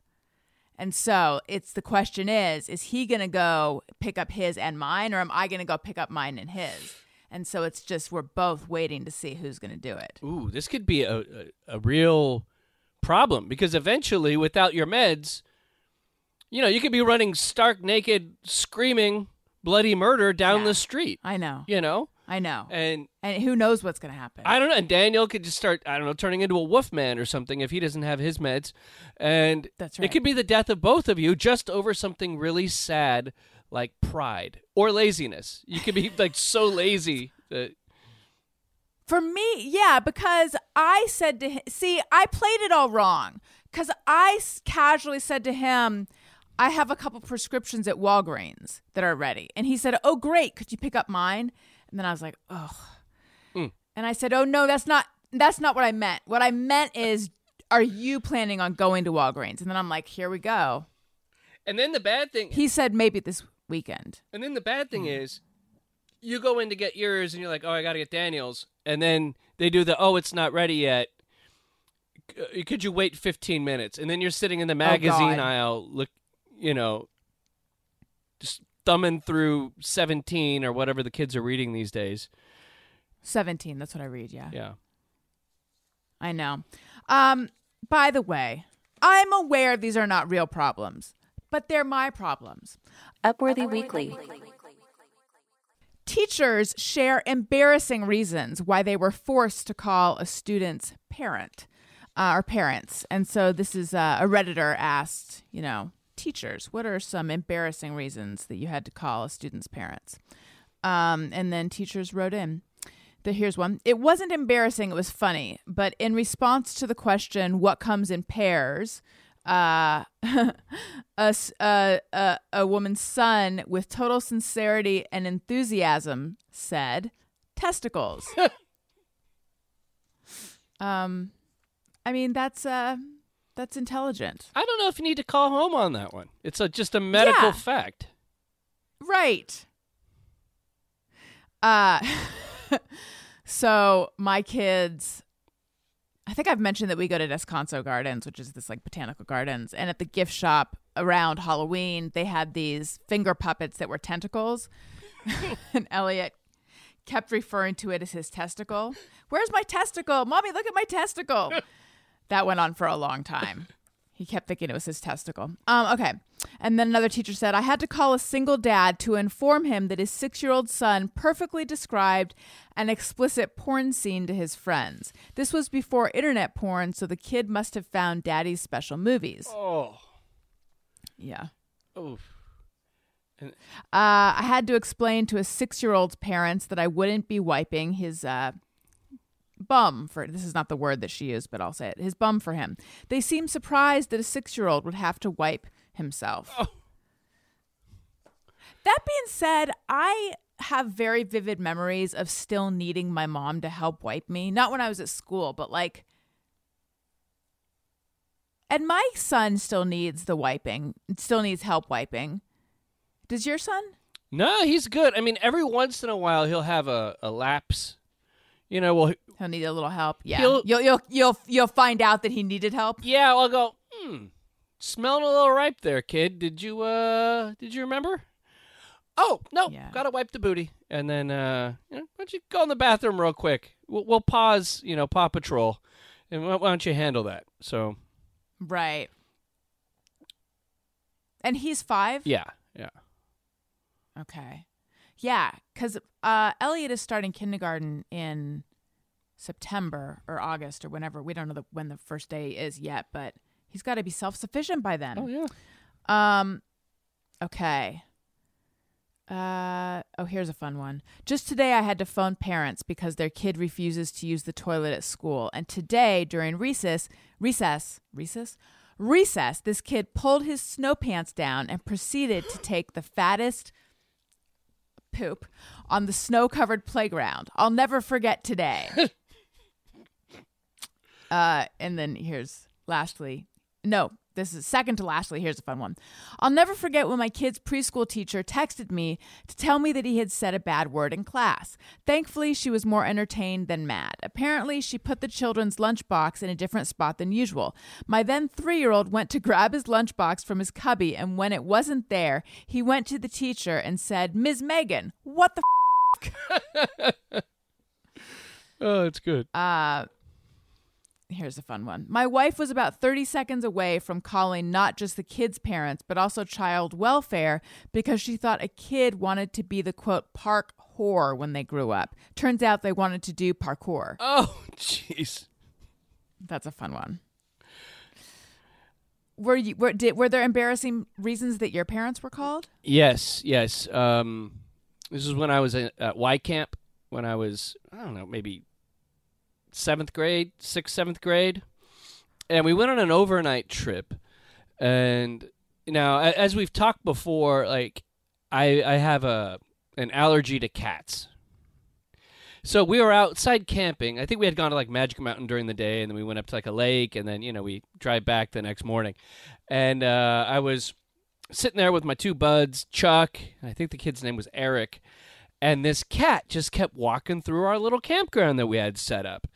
S3: And so it's the question is, is he going to go pick up his and mine, or am I going to go pick up mine and his? And so it's just we're both waiting to see who's going to do it.
S2: Ooh, this could be a, a, a real problem because eventually, without your meds, you know, you could be running stark naked, screaming bloody murder down
S3: Yeah.
S2: the street,
S3: I know.
S2: you know?
S3: I know.
S2: And
S3: And who knows what's going to happen?
S2: I don't know. And Daniel could just start, I don't know, turning into a wolf man or something if he doesn't have his meds. And
S3: That's right.
S2: it could be the death of both of you just over something really sad like pride or laziness. You could be like so lazy that.
S3: For me, yeah, because I said to him, see, I played it all wrong. Because I s- casually said to him, I have a couple prescriptions at Walgreens that are ready. And he said, Oh, great. Could you pick up mine? And then I was like, Oh.
S2: Mm.
S3: And I said, Oh, no, that's not. That's not what I meant. What I meant is, are you planning on going to Walgreens? And then I'm like, here we go.
S2: And then the bad thing
S3: He said maybe this weekend.
S2: And then the bad thing is, you go in to get yours, and you're like, "Oh, I got to get Daniels," and then they do the, "Oh, it's not ready yet." uh, could you wait 15 minutes? And then you're sitting in the magazine
S3: God.
S2: aisle, look, you know, just thumbing through 17 or whatever the kids are reading these days.
S3: 17. That's what I read. Yeah.
S2: Yeah.
S3: I know. Um, by the way, I'm aware these are not real problems, but they're my problems.
S1: Upworthy Weekly.
S3: Teachers share embarrassing reasons why they were forced to call a student's parent uh, or parents. And so this is uh, a Redditor asked, you know, teachers, what are some embarrassing reasons that you had to call a student's parents? Um, and then teachers wrote in. The, here's one. It wasn't embarrassing, it was funny. But in response to the question, what comes in pairs, uh, a, uh, uh, a woman's son, with total sincerity and enthusiasm, said, testicles. um, I mean, that's uh, that's intelligent.
S2: I don't know if you need to call home on that one. It's a, just a medical
S3: Yeah.
S2: fact.
S3: Right. Uh so my kids I think I've mentioned that we go to Descanso Gardens, which is this like botanical gardens, and at the gift shop around Halloween, they had these finger puppets that were tentacles. and Elliot kept referring to it as his testicle. Where's my testicle? Mommy, look at my testicle. that went on for a long time. He kept thinking it was his testicle. Um, okay. And then another teacher said, I had to call a single dad to inform him that his six year old son perfectly described an explicit porn scene to his friends. This was before internet porn, so the kid must have found daddy's special movies.
S2: Oh.
S3: Yeah.
S2: Oof.
S3: Uh, I had to explain to a six year old's parents that I wouldn't be wiping his uh, bum for this is not the word that she used, but I'll say it his bum for him. They seemed surprised that a six year old would have to wipe himself.
S2: Oh.
S3: That being said, I have very vivid memories of still needing my mom to help wipe me. Not when I was at school, but like. And my son still needs the wiping, still needs help wiping. Does your son?
S2: No, he's good. I mean, every once in a while he'll have a, a lapse. You know, well,
S3: He'll need a little help. Yeah, you'll you'll you'll you'll find out that he needed help.
S2: yeah, I'll go, hmm, smelling a little ripe there, kid. Did you, uh, did you remember? Oh, no,
S3: Yeah.
S2: gotta wipe the booty. And then, uh, you know, why don't you go in the bathroom real quick? We'll, we'll pause, you know, Paw Patrol. And why, why don't you handle that? So,
S3: Right. And he's five.
S2: yeah, yeah.
S3: Okay. Yeah, because uh, Elliot is starting kindergarten in September or August or whenever. We don't know the, when the first day is yet, but he's got to be self sufficient by then.
S2: Oh, yeah.
S3: Um, okay. Uh, oh, here's a fun one. Just today, I had to phone parents because their kid refuses to use the toilet at school. And today, during recess, recess, recess, recess, this kid pulled his snow pants down and proceeded to take the fattest poop on the snow covered playground. I'll never forget today. uh, and then here's lastly, no, this is second to lastly. Here's a fun one. I'll never forget when my kid's preschool teacher texted me to tell me that he had said a bad word in class. Thankfully, she was more entertained than mad. Apparently, she put the children's lunchbox in a different spot than usual. My then three year old went to grab his lunchbox from his cubby, and when it wasn't there, he went to the teacher and said, Ms. Megan, what the
S2: Oh, it's good.
S3: Uh, here's a fun one. My wife was about 30 seconds away from calling not just the kid's parents, but also child welfare because she thought a kid wanted to be the quote park whore when they grew up. Turns out they wanted to do parkour.
S2: Oh, jeez.
S3: That's a fun one. Were you were did were there embarrassing reasons that your parents were called?
S2: Yes, yes. Um, this is when I was at, at Y Camp. When I was, I don't know, maybe seventh grade, sixth, seventh grade, and we went on an overnight trip. And now, as we've talked before, like I, I have a an allergy to cats. So we were outside camping. I think we had gone to like Magic Mountain during the day, and then we went up to like a lake, and then you know we drive back the next morning. And uh, I was sitting there with my two buds, Chuck. I think the kid's name was Eric. And this cat just kept walking through our little campground that we had set up.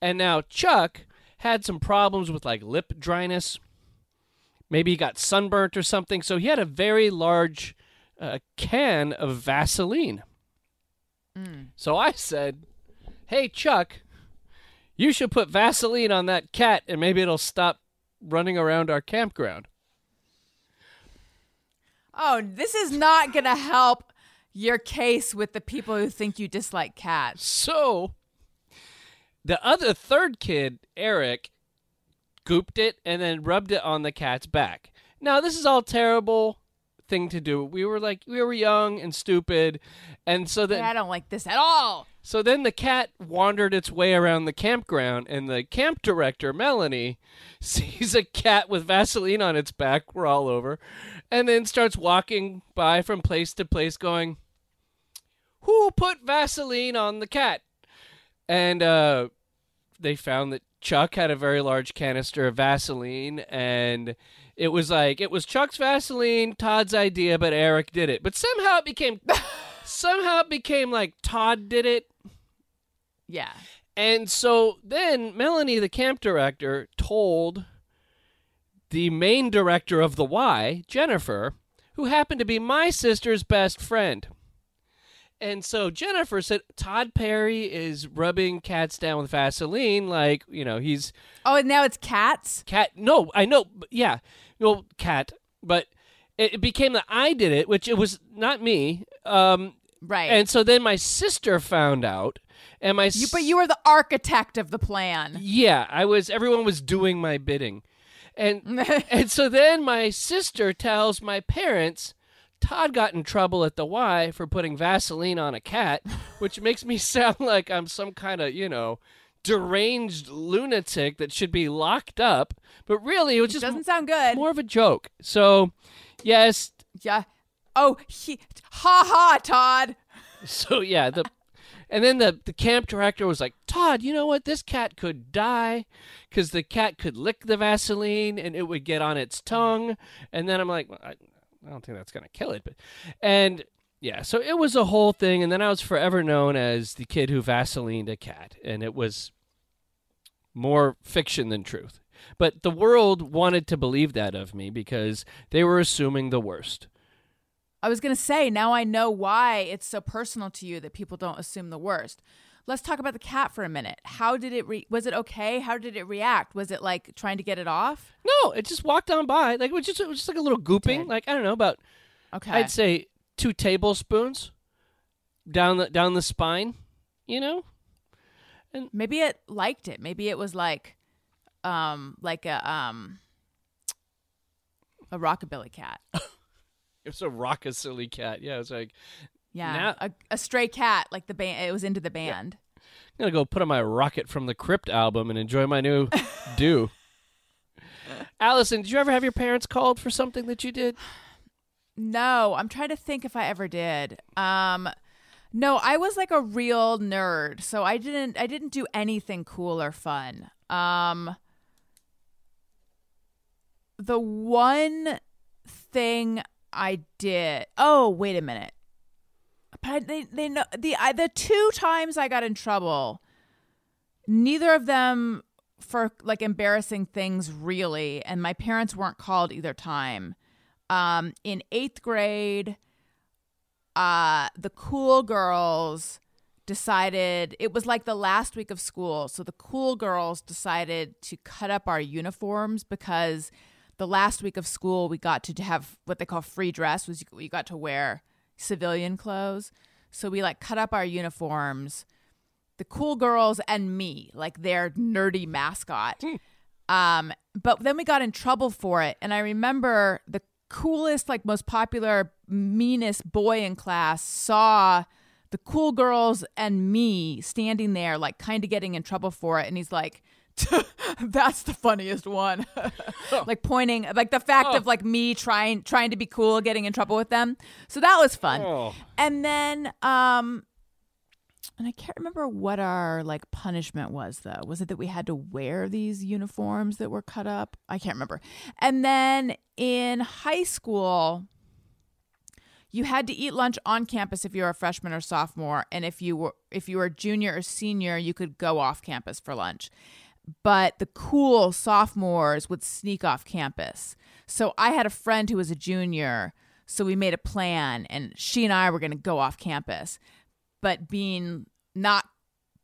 S2: And now Chuck had some problems with like lip dryness. Maybe he got sunburnt or something. So he had a very large uh, can of Vaseline. So I said, Hey, Chuck, you should put Vaseline on that cat and maybe it'll stop running around our campground.
S3: Oh, this is not going to help your case with the people who think you dislike cats.
S2: So the other third kid, Eric, gooped it and then rubbed it on the cat's back. Now this is all terrible thing to do. We were like we were young and stupid, and so then
S3: I don't like this at all.
S2: so then the cat wandered its way around the campground, and the camp director Melanie sees a cat with Vaseline on its back. We're all over, and then starts walking by from place to place, going, "Who put Vaseline on the cat?" And uh, they found that Chuck had a very large canister of Vaseline, and it was like it was Chuck's Vaseline, Todd's idea, but Eric did it. But somehow it became somehow it became like Todd did it.
S3: Yeah.
S2: And so then Melanie, the camp director, told the main director of the Y, Jennifer, who happened to be my sister's best friend. And so Jennifer said Todd Perry is rubbing cats down with Vaseline, like, you know, he's
S3: Oh, and now it's cats?
S2: cat. No, I know. Yeah. No, cat. But it, it became that I did it, which it was not me. Um,
S3: Right.
S2: and so then my sister found out. And my
S3: you, but you were the architect of the plan.
S2: yeah, I was. Everyone was doing my bidding, and and so then my sister tells my parents. Todd got in trouble at the Y for putting Vaseline on a cat, which makes me sound like I'm some kind of, you know, deranged lunatic that should be locked up. But really, it was just
S3: Doesn't sound good.
S2: more of a joke. So, yes,
S3: yeah. Oh, he, ha ha, Todd.
S2: So yeah, the and then the the camp director was like, "Todd, you know what? This cat could die cuz the cat could lick the Vaseline and it would get on its tongue." And then I'm like, well, I, I don't think that's to kill it, but and yeah, so it was a whole thing and then I was forever known as the kid who Vaselined a cat and it was more fiction than truth. But the world wanted to believe that of me because they were assuming the worst.
S3: I was going to say, now I know why it's so personal to you that people don't assume the worst. Let's talk about the cat for a minute. How did it re- was it okay? How did it react? Was it like trying to get it off?
S2: No, it just walked on by. Like it was just it was just like a little gooping. Like I don't know about
S3: Okay.
S2: I'd say two tablespoons down the down the spine. You know,
S3: Maybe it liked it. Maybe it was like um like a um a rockabilly cat.
S2: it was a rockassilly cat. Yeah, it was like
S3: Yeah.
S2: Now-
S3: a, a stray cat like the band it was into the band.
S2: I'm gonna go put on my Rocket from the Crypt album and enjoy my new do. Allison, did you ever have your parents called for something that you did?
S3: No, I'm trying to think if I ever did. Um no, I was like a real nerd, so I didn't I didn't do anything cool or fun. Um the one thing I did. Oh, wait a minute. But they they know the I, the two times I got in trouble, neither of them for like embarrassing things really, and my parents weren't called either time. Um, in eighth grade, uh, the cool girls decided it was like the last week of school, so the cool girls decided to cut up our uniforms because the last week of school we got to have what they call free dress was you, you got to wear civilian clothes. So we like cut up our uniforms. The cool girls and me like their nerdy mascot. Um but then we got in trouble for it. And i remember the coolest like most popular meanest boy in class saw the cool girls and me standing there like kind of getting in trouble for it. And he's like that's the funniest one like pointing like the fact of like me trying trying to be cool getting in trouble with them so that was fun
S2: Oh.
S3: and then um and I can't remember what our like punishment was though. Was it that we had to wear these uniforms that were cut up? I can't remember. And then in high school you had to eat lunch on campus if you were a freshman or sophomore and if you were if you were a junior or senior you could go off campus for lunch. But the cool sophomores would sneak off campus. So I had a friend who was a junior, so we made a plan and she and I were going to go off campus. But being not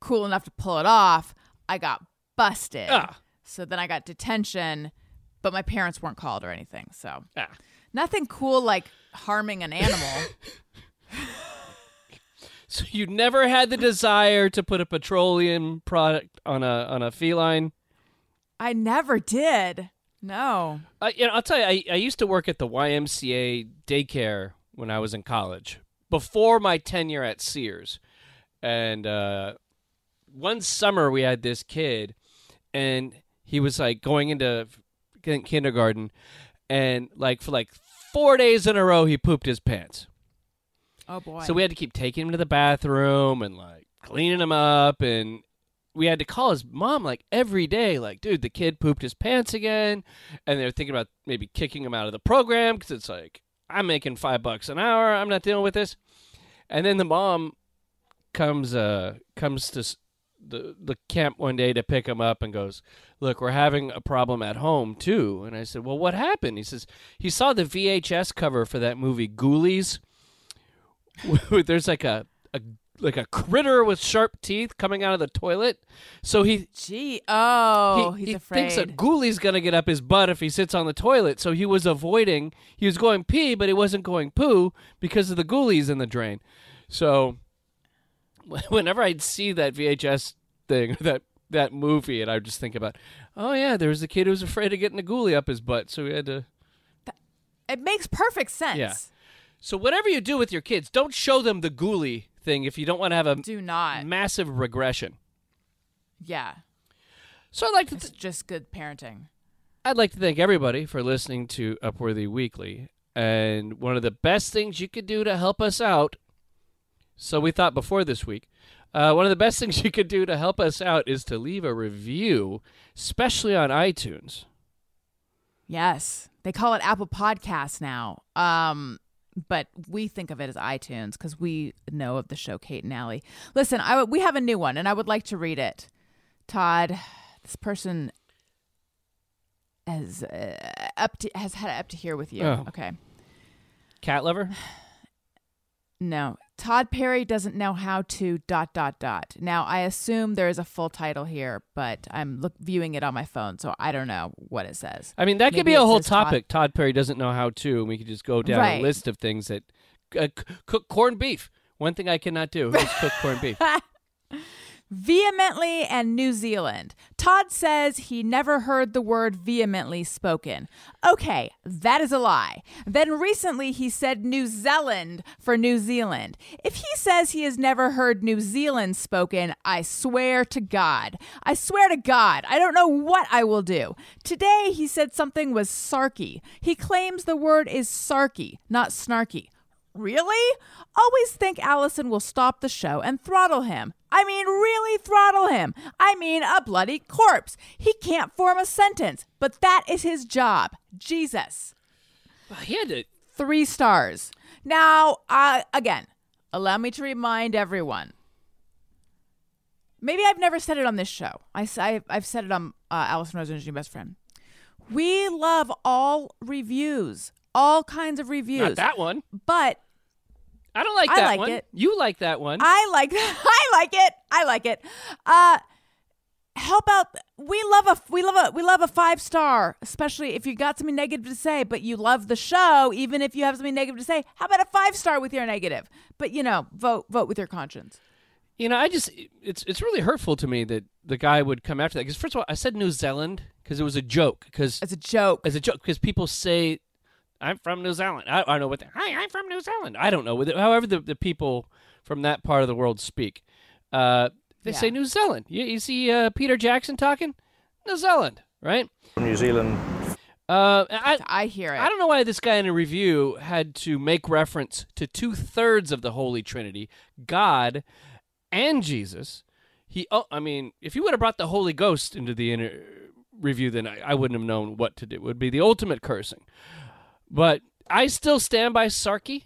S3: cool enough to pull it off, I got busted.
S2: Ah.
S3: So then I got detention, but my parents weren't called or anything. So
S2: Ah.
S3: nothing cool like harming an animal.
S2: So you never had the desire to put a petroleum product on a on a feline?
S3: I never did. No.
S2: Uh, you know, I'll tell you, I, I used to work at the YMCA daycare when I was in college before my tenure at Sears. And uh, one summer we had this kid, and he was like going into kindergarten, and like for like four days in a row, he pooped his pants.
S3: Oh boy.
S2: So we had to keep taking him to the bathroom and like cleaning him up and we had to call his mom like every day like dude the kid pooped his pants again and they're thinking about maybe kicking him out of the program because it's like i'm making five bucks an hour. I'm not dealing with this. And then the mom comes uh comes to the the camp one day to pick him up and goes look we're having a problem at home too. And i said well what happened? He says he saw the vhs cover for that movie ghoulies there's like a, a like a critter with sharp teeth coming out of the toilet. So he
S3: Gee. Oh,
S2: he,
S3: he's
S2: he
S3: afraid.
S2: thinks a ghoulies gonna get up his butt if he sits on the toilet. So he was avoiding. He was going pee, but he wasn't going poo because of the ghoulies in the drain. So whenever I'd see that VHS thing, that that movie, and I would just think about, oh yeah, there was a kid who was afraid of getting a ghoulie up his butt, so he had to.
S3: it makes perfect sense.
S2: Yeah. So whatever you do with your kids, don't show them the ghoulie thing if you don't want to have a
S3: Do not.
S2: massive regression.
S3: Yeah.
S2: So I'd like to
S3: It's just good parenting.
S2: I'd like to thank everybody for listening to Upworthy Weekly. And one of the best things you could do to help us out, so we thought before this week, uh, one of the best things you could do to help us out is to leave a review, especially on iTunes.
S3: Yes. They call it Apple Podcasts now. Um, but we think of it as iTunes because we know of the show Kate and Allie. Listen, I w- we have a new one, and I would like to read it. Todd, this person has uh, up to, has had it up to here with you.
S2: Oh.
S3: Okay.
S2: Cat lover?
S3: No. Todd Perry doesn't know how to dot dot dot. Now I assume there is a full title here, but I'm look viewing it on my phone, so I don't know what it says.
S2: I mean, that could be a whole
S3: says Todd-
S2: topic. Todd Perry doesn't know how to, and we could just go down a list of things that uh, cook corned beef. One thing I cannot do is cook corned beef.
S3: Vehemently and New Zealand. Todd says he never heard the word vehemently spoken. Okay, that is a lie. Then recently he said New Zealand for New Zealand. If he says he has never heard New Zealand spoken, I swear to God. I swear to God, I don't know what I will do. Today he said something was sarky. He claims the word is sarky, not snarky. Really? Always think Allison will stop the show and throttle him. I mean, really throttle him. I mean, a bloody corpse. He can't form a sentence, but that is his job. Jesus.
S2: Well, he had to.
S3: Three stars. Now, uh, again, allow me to remind everyone. Maybe I've never said it on this show. I, have said it on uh, Allison Rosen's New Best Friend. We love all reviews, all kinds of reviews.
S2: Not that one.
S3: But
S2: I like
S3: I
S2: that
S3: like
S2: one.
S3: it.
S2: You like that one.
S3: I like I like it. I like it. Uh help out we love a we love a we love a five star, especially if you got something negative to say, but you love the show, even if you have something negative to say. How about a five star with your negative? But you know, vote vote with your conscience.
S2: You know, I just it's it's really hurtful to me that the guy would come after that because first of all, I said New Zealand because it was a joke because
S3: It's a joke.
S2: as a joke because people say I'm from New Zealand. I, I don't know what. They, Hi, I'm from New Zealand. I don't know. what- However, the, the people from that part of the world speak, uh, they
S3: Yeah.
S2: say New Zealand. You, you see uh, Peter Jackson talking New Zealand, right?
S4: New Zealand
S2: Uh, I,
S3: I hear it.
S2: I don't know why this guy in a review had to make reference to two thirds of the Holy Trinity, God and Jesus. He, oh, I mean, if he would have brought the Holy Ghost into the inter- review, then I, I wouldn't have known what to do. It would be the ultimate cursing. But I still stand by Sarky.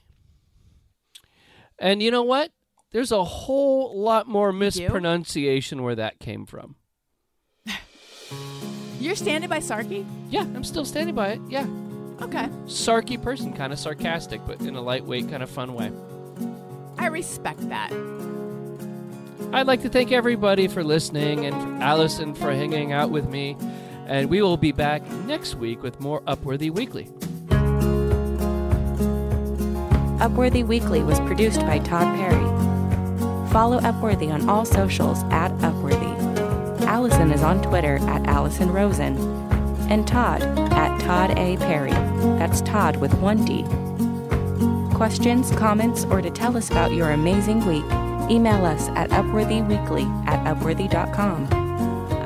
S2: And you know what? There's a whole lot more mispronunciation where that came from.
S3: You're standing by Sarky?
S2: Yeah, I'm still standing by it. Yeah.
S3: Okay.
S2: Sarky person, kind of sarcastic, but in a lightweight, kind of fun way.
S3: I respect that.
S2: I'd like to thank everybody for listening and for Allison for hanging out with me. And we will be back next week with more Upworthy Weekly.
S1: Upworthy Weekly was produced by Todd Perry. Follow Upworthy on all socials at Upworthy. Allison is on Twitter at Allison Rosen. And Todd at Todd A. Perry. That's Todd with one D. Questions, comments, or to tell us about your amazing week, email us at upworthyweekly at upworthy.com.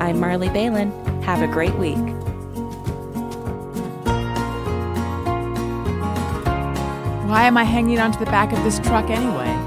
S1: I'm Marley Balin. Have a great week.
S3: Why am I hanging onto the back of this truck anyway?